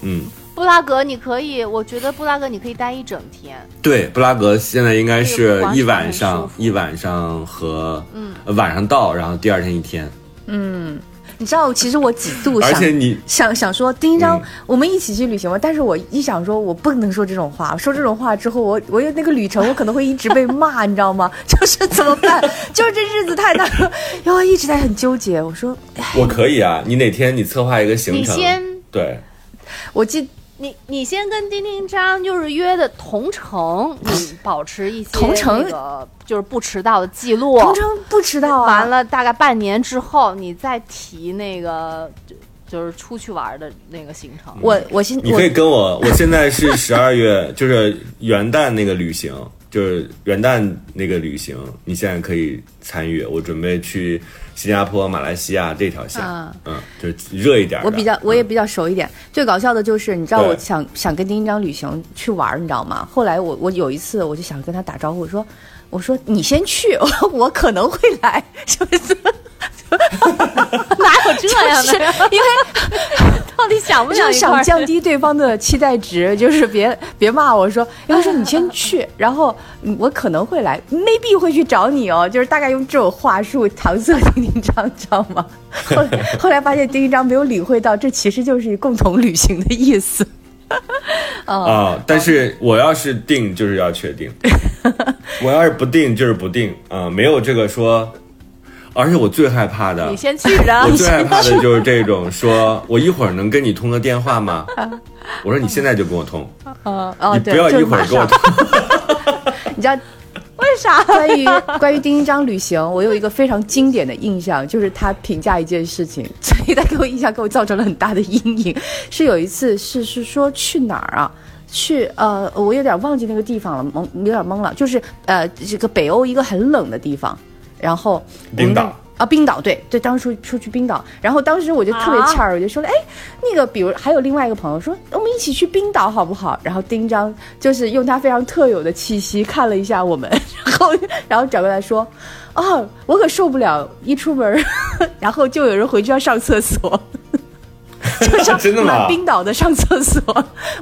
嗯，布拉格你可以，我觉得布拉格你可以待一整天。对，布拉格现在应该是一晚上一晚上和嗯晚上到，然后第二天一天。嗯，你知道，其实我几度而想且你想想说丁一章嗯，我们一起去旅行吧。但是我一想说，我不能说这种话，说这种话之后，我我有那个旅程，我可能会一直被骂，<laughs> 你知道吗？<laughs> 就是怎么办？<laughs> 就是这日子太难了，然后一直在很纠结。我说，哎我可以啊，你哪天你策划一个行程？你先对，我记你你先跟丁丁张就是约的同城，你保持一些同城？那个就是不迟到的记录。同城不迟到啊，完了大概半年之后，你再提那个就就是出去玩的那个行程。我我现你可以跟我，我现在是十二月，就是元旦那个旅行，就是元旦那个旅行，你现在可以参与。我准备去新加坡、马来西亚这条线，啊嗯，就是热一点。我比较我也比较熟一点。最搞笑的就是，你知道我想想跟丁一张旅行去玩，你知道吗？后来我我有一次我就想跟他打招呼，我说我说你先去，我我可能会来，<laughs> 是不是？<laughs> 哪有这样的？<laughs> 因为到底想不就想想一块儿降低对方的期待值，就是别 <laughs> 别骂我说，因为说你先去，然后嗯我可能会来，maybe 会去找你哦，就是大概用这种话术搪塞丁丁张，知道吗？后来后来发现丁丁张没有领会到，这其实就是共同旅行的意思。<laughs> 啊、但是我要是定，就是要确定；<laughs> 我要是不定，就是不定。啊、没有这个说。而且我最害怕的，你先去，然后我最害怕的就是这种说，我一会儿能跟你通个电话吗？<laughs> 我说你现在就跟我通，哦哦，你不要一会儿马上给我通。<laughs> 你知道为啥？关于 <laughs> 关于丁一张旅行，我有一个非常经典的印象，就是他评价一件事情，所以他给我印象给我造成了很大的阴影。是有一次是是说去哪儿啊？去呃，我有点忘记那个地方了，蒙有点懵了。就是呃，这个北欧一个很冷的地方，然后冰岛啊，冰岛对对，当时出去冰岛，然后当时我就特别啊欠儿，我就说了，哎，那个比如还有另外一个朋友说，我们一起去冰岛好不好？然后丁张就是用他非常特有的气息看了一下我们，然后然后转过来说，哦，我可受不了，一出门，然后就有人回去要上厕所。<laughs> 就上真的吗满冰岛的上厕所，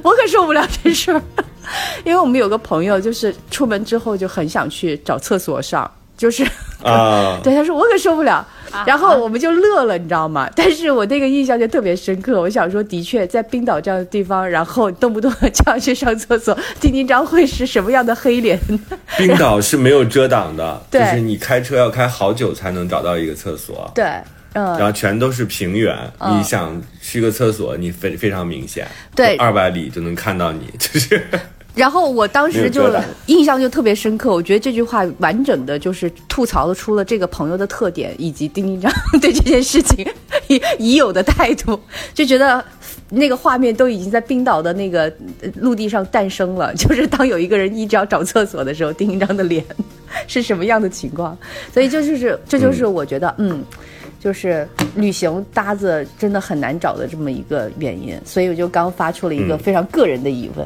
我可受不了这事儿。<laughs> 因为我们有个朋友，就是出门之后就很想去找厕所上，就是啊，<laughs> 对，他说我可受不了，然后我们就乐了，你知道吗？但是我那个印象就特别深刻。我想说，的确在冰岛这样的地方，然后动不动就要去上厕所，丁丁张会是什么样的黑脸？<laughs> 冰岛是没有遮挡的，就是你开车要开好久才能找到一个厕所，对，嗯，然后全都是平原，嗯你想去个厕所，你非非常明显，对二百里就能看到你，就是然后我当时就印象就特别深刻，我觉得这句话完整的就是吐槽了出了这个朋友的特点，以及丁丁张 <laughs> 对这件事情 <laughs> 已已有的态度，就觉得那个画面都已经在冰岛的那个呃陆地上诞生了。<laughs> 就是当有一个人一直要找厕所的时候，丁丁张的脸是什么样的情况？所以这就是这就是我觉得嗯。就是旅行搭子真的很难找的这么一个原因，所以我就刚发出了一个嗯非常个人的疑问。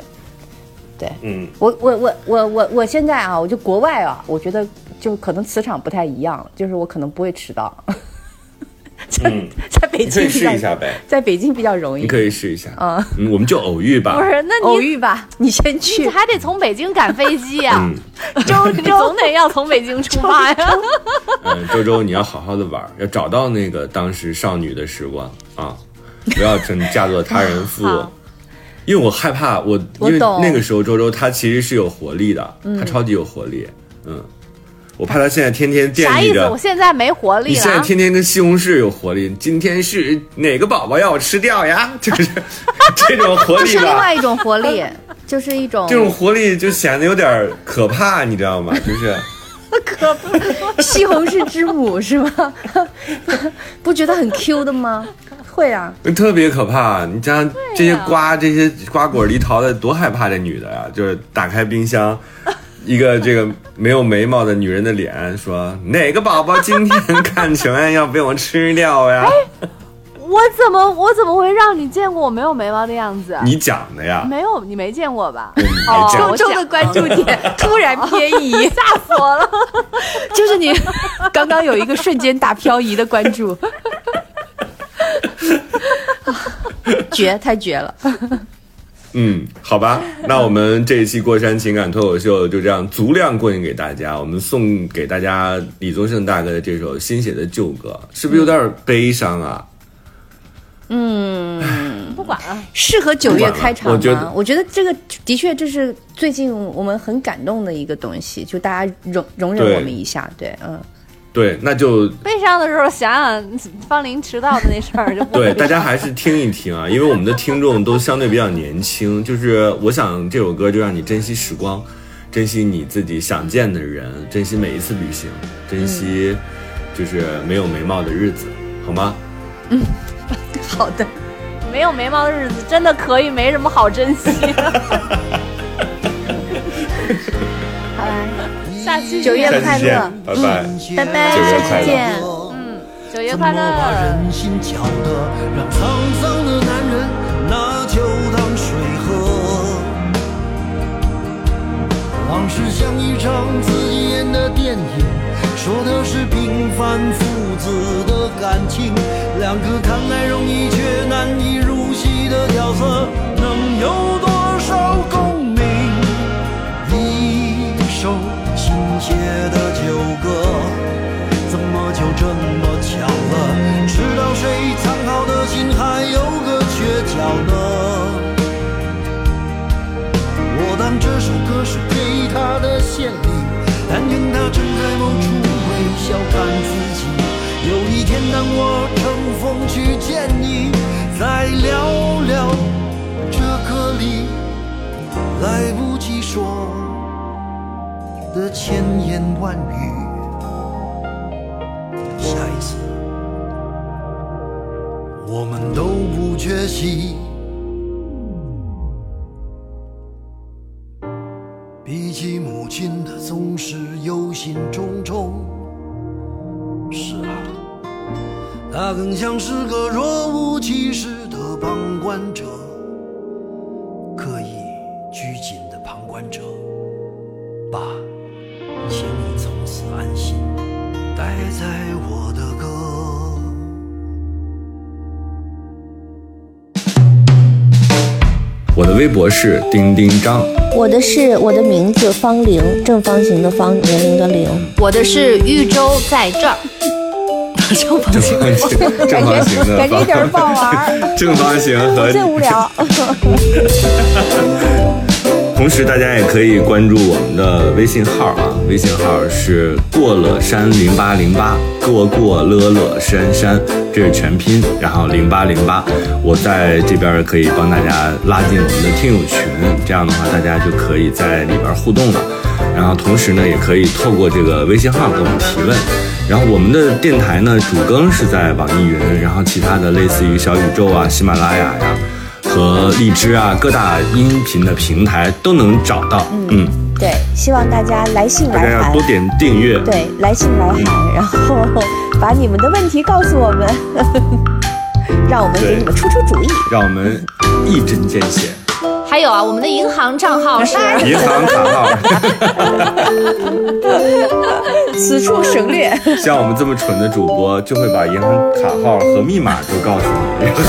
对，嗯，我我我我我我现在啊，我就国外啊，我觉得就可能磁场不太一样了，就是我可能不会迟到，<laughs> 在、嗯。在北你可以京试一下呗，在北京比较容易，你可以试一下，啊、嗯，我们就偶遇吧 <laughs> 不，是，那偶你遇吧，你先你去，还得从北京赶飞机呀、嗯。周 <laughs> 你总得要从北京出发呀。嗯，周周你要好好的玩，要找到那个当时少女的时光啊，不要真嫁作他人妇好。因为我害怕我，因为那个时候周周他其实是有活力的，他超级有活力，嗯，我怕他现在天天惦啥意思？记着我。现在没活力了你。现在天天跟西红柿有活力，今天是哪个宝宝要我吃掉呀？<laughs> 就是这种活力是另，外一种活力，<laughs> 就是一种这种活力就显得有点可怕，你知道吗？就是 <laughs> 西红柿之母是吗？不觉得很 Q 的吗？会啊，特别可怕。你像这些瓜、这些瓜果梨桃的，多害怕这女的呀！就是打开冰箱，<laughs> 一个这个没有眉毛的女人的脸，说哪个宝宝今天看球呀要被我吃掉呀？我怎么我怎么会让你见过我没有眉毛的样子？你讲的呀？没有，你没见过吧？哦，周周的关注点突然偏移，<laughs> 吓死我了。<laughs> 就是你刚刚有一个瞬间大漂移的关注，<laughs> 绝太绝了。嗯，好吧，那我们这一期过山情感脱口秀就这样足量供应给大家。我们送给大家李宗盛大哥的这首新写的旧歌，是不是有点悲伤啊？嗯不管了，适合九月开场吗？我觉得我觉得这个的确这是最近我们很感动的一个东西，就大家容容忍我们一下，对，嗯，对，那就悲伤的时候想想方林迟到的那事儿就不 <laughs> 对，大家还是听一听啊，<laughs> 因为我们的听众都相对比较年轻，就是我想这首歌就让你珍惜时光，珍惜你自己想见的人，珍惜每一次旅行，珍惜就是没有眉毛的日子，好吗？嗯 <laughs> 好的，没有眉毛的日子真的可以没什么好珍惜的。下期九月快乐拜拜。拜拜，九月快乐下期见。嗯，九月快怎么把乐。人心搅得让沧桑的男人拿酒当水喝？往事像一场自己演的电影，说的是平凡父子的感情，两个看来容易却难以入戏的角笑看自己。有一天当我乘风去见你，再聊聊这歌里来不及说的千言万语。下一次，我们都不缺席。更像是个若无其事的旁观者，刻意拘谨的旁观者。爸，请你从此安心。待在我的歌。我的微博是丁丁张，我的是我的名字方玲，正方形的方，年龄的龄。我的是豫州在这儿，正方形，<laughs> 正方形的感觉一点儿不好玩，正方形和真无聊。<laughs> 同时，大家也可以关注我们的微信号啊，微信号是过了山零八零八，过过乐乐山山，这是全拼，然后零八零八，我在这边可以帮大家拉进我们的听友群，这样的话大家就可以在里边互动了。然后同时呢，也可以透过这个微信号给我们提问。然后我们的电台呢，主更是在网易云，然后其他的类似于小宇宙啊、喜马拉雅呀。和荔枝啊，各大音频的平台都能找到。嗯，对，希望大家来信来函要多。点订阅。对，来信来函，然后把你们的问题告诉我们，<laughs> 让我们给你们出出主意。让我们一针见血。还有啊，我们的银行账号是银行卡号，<laughs> 此处省略。像我们这么蠢的主播，就会把银行卡号和密码都告诉你。然后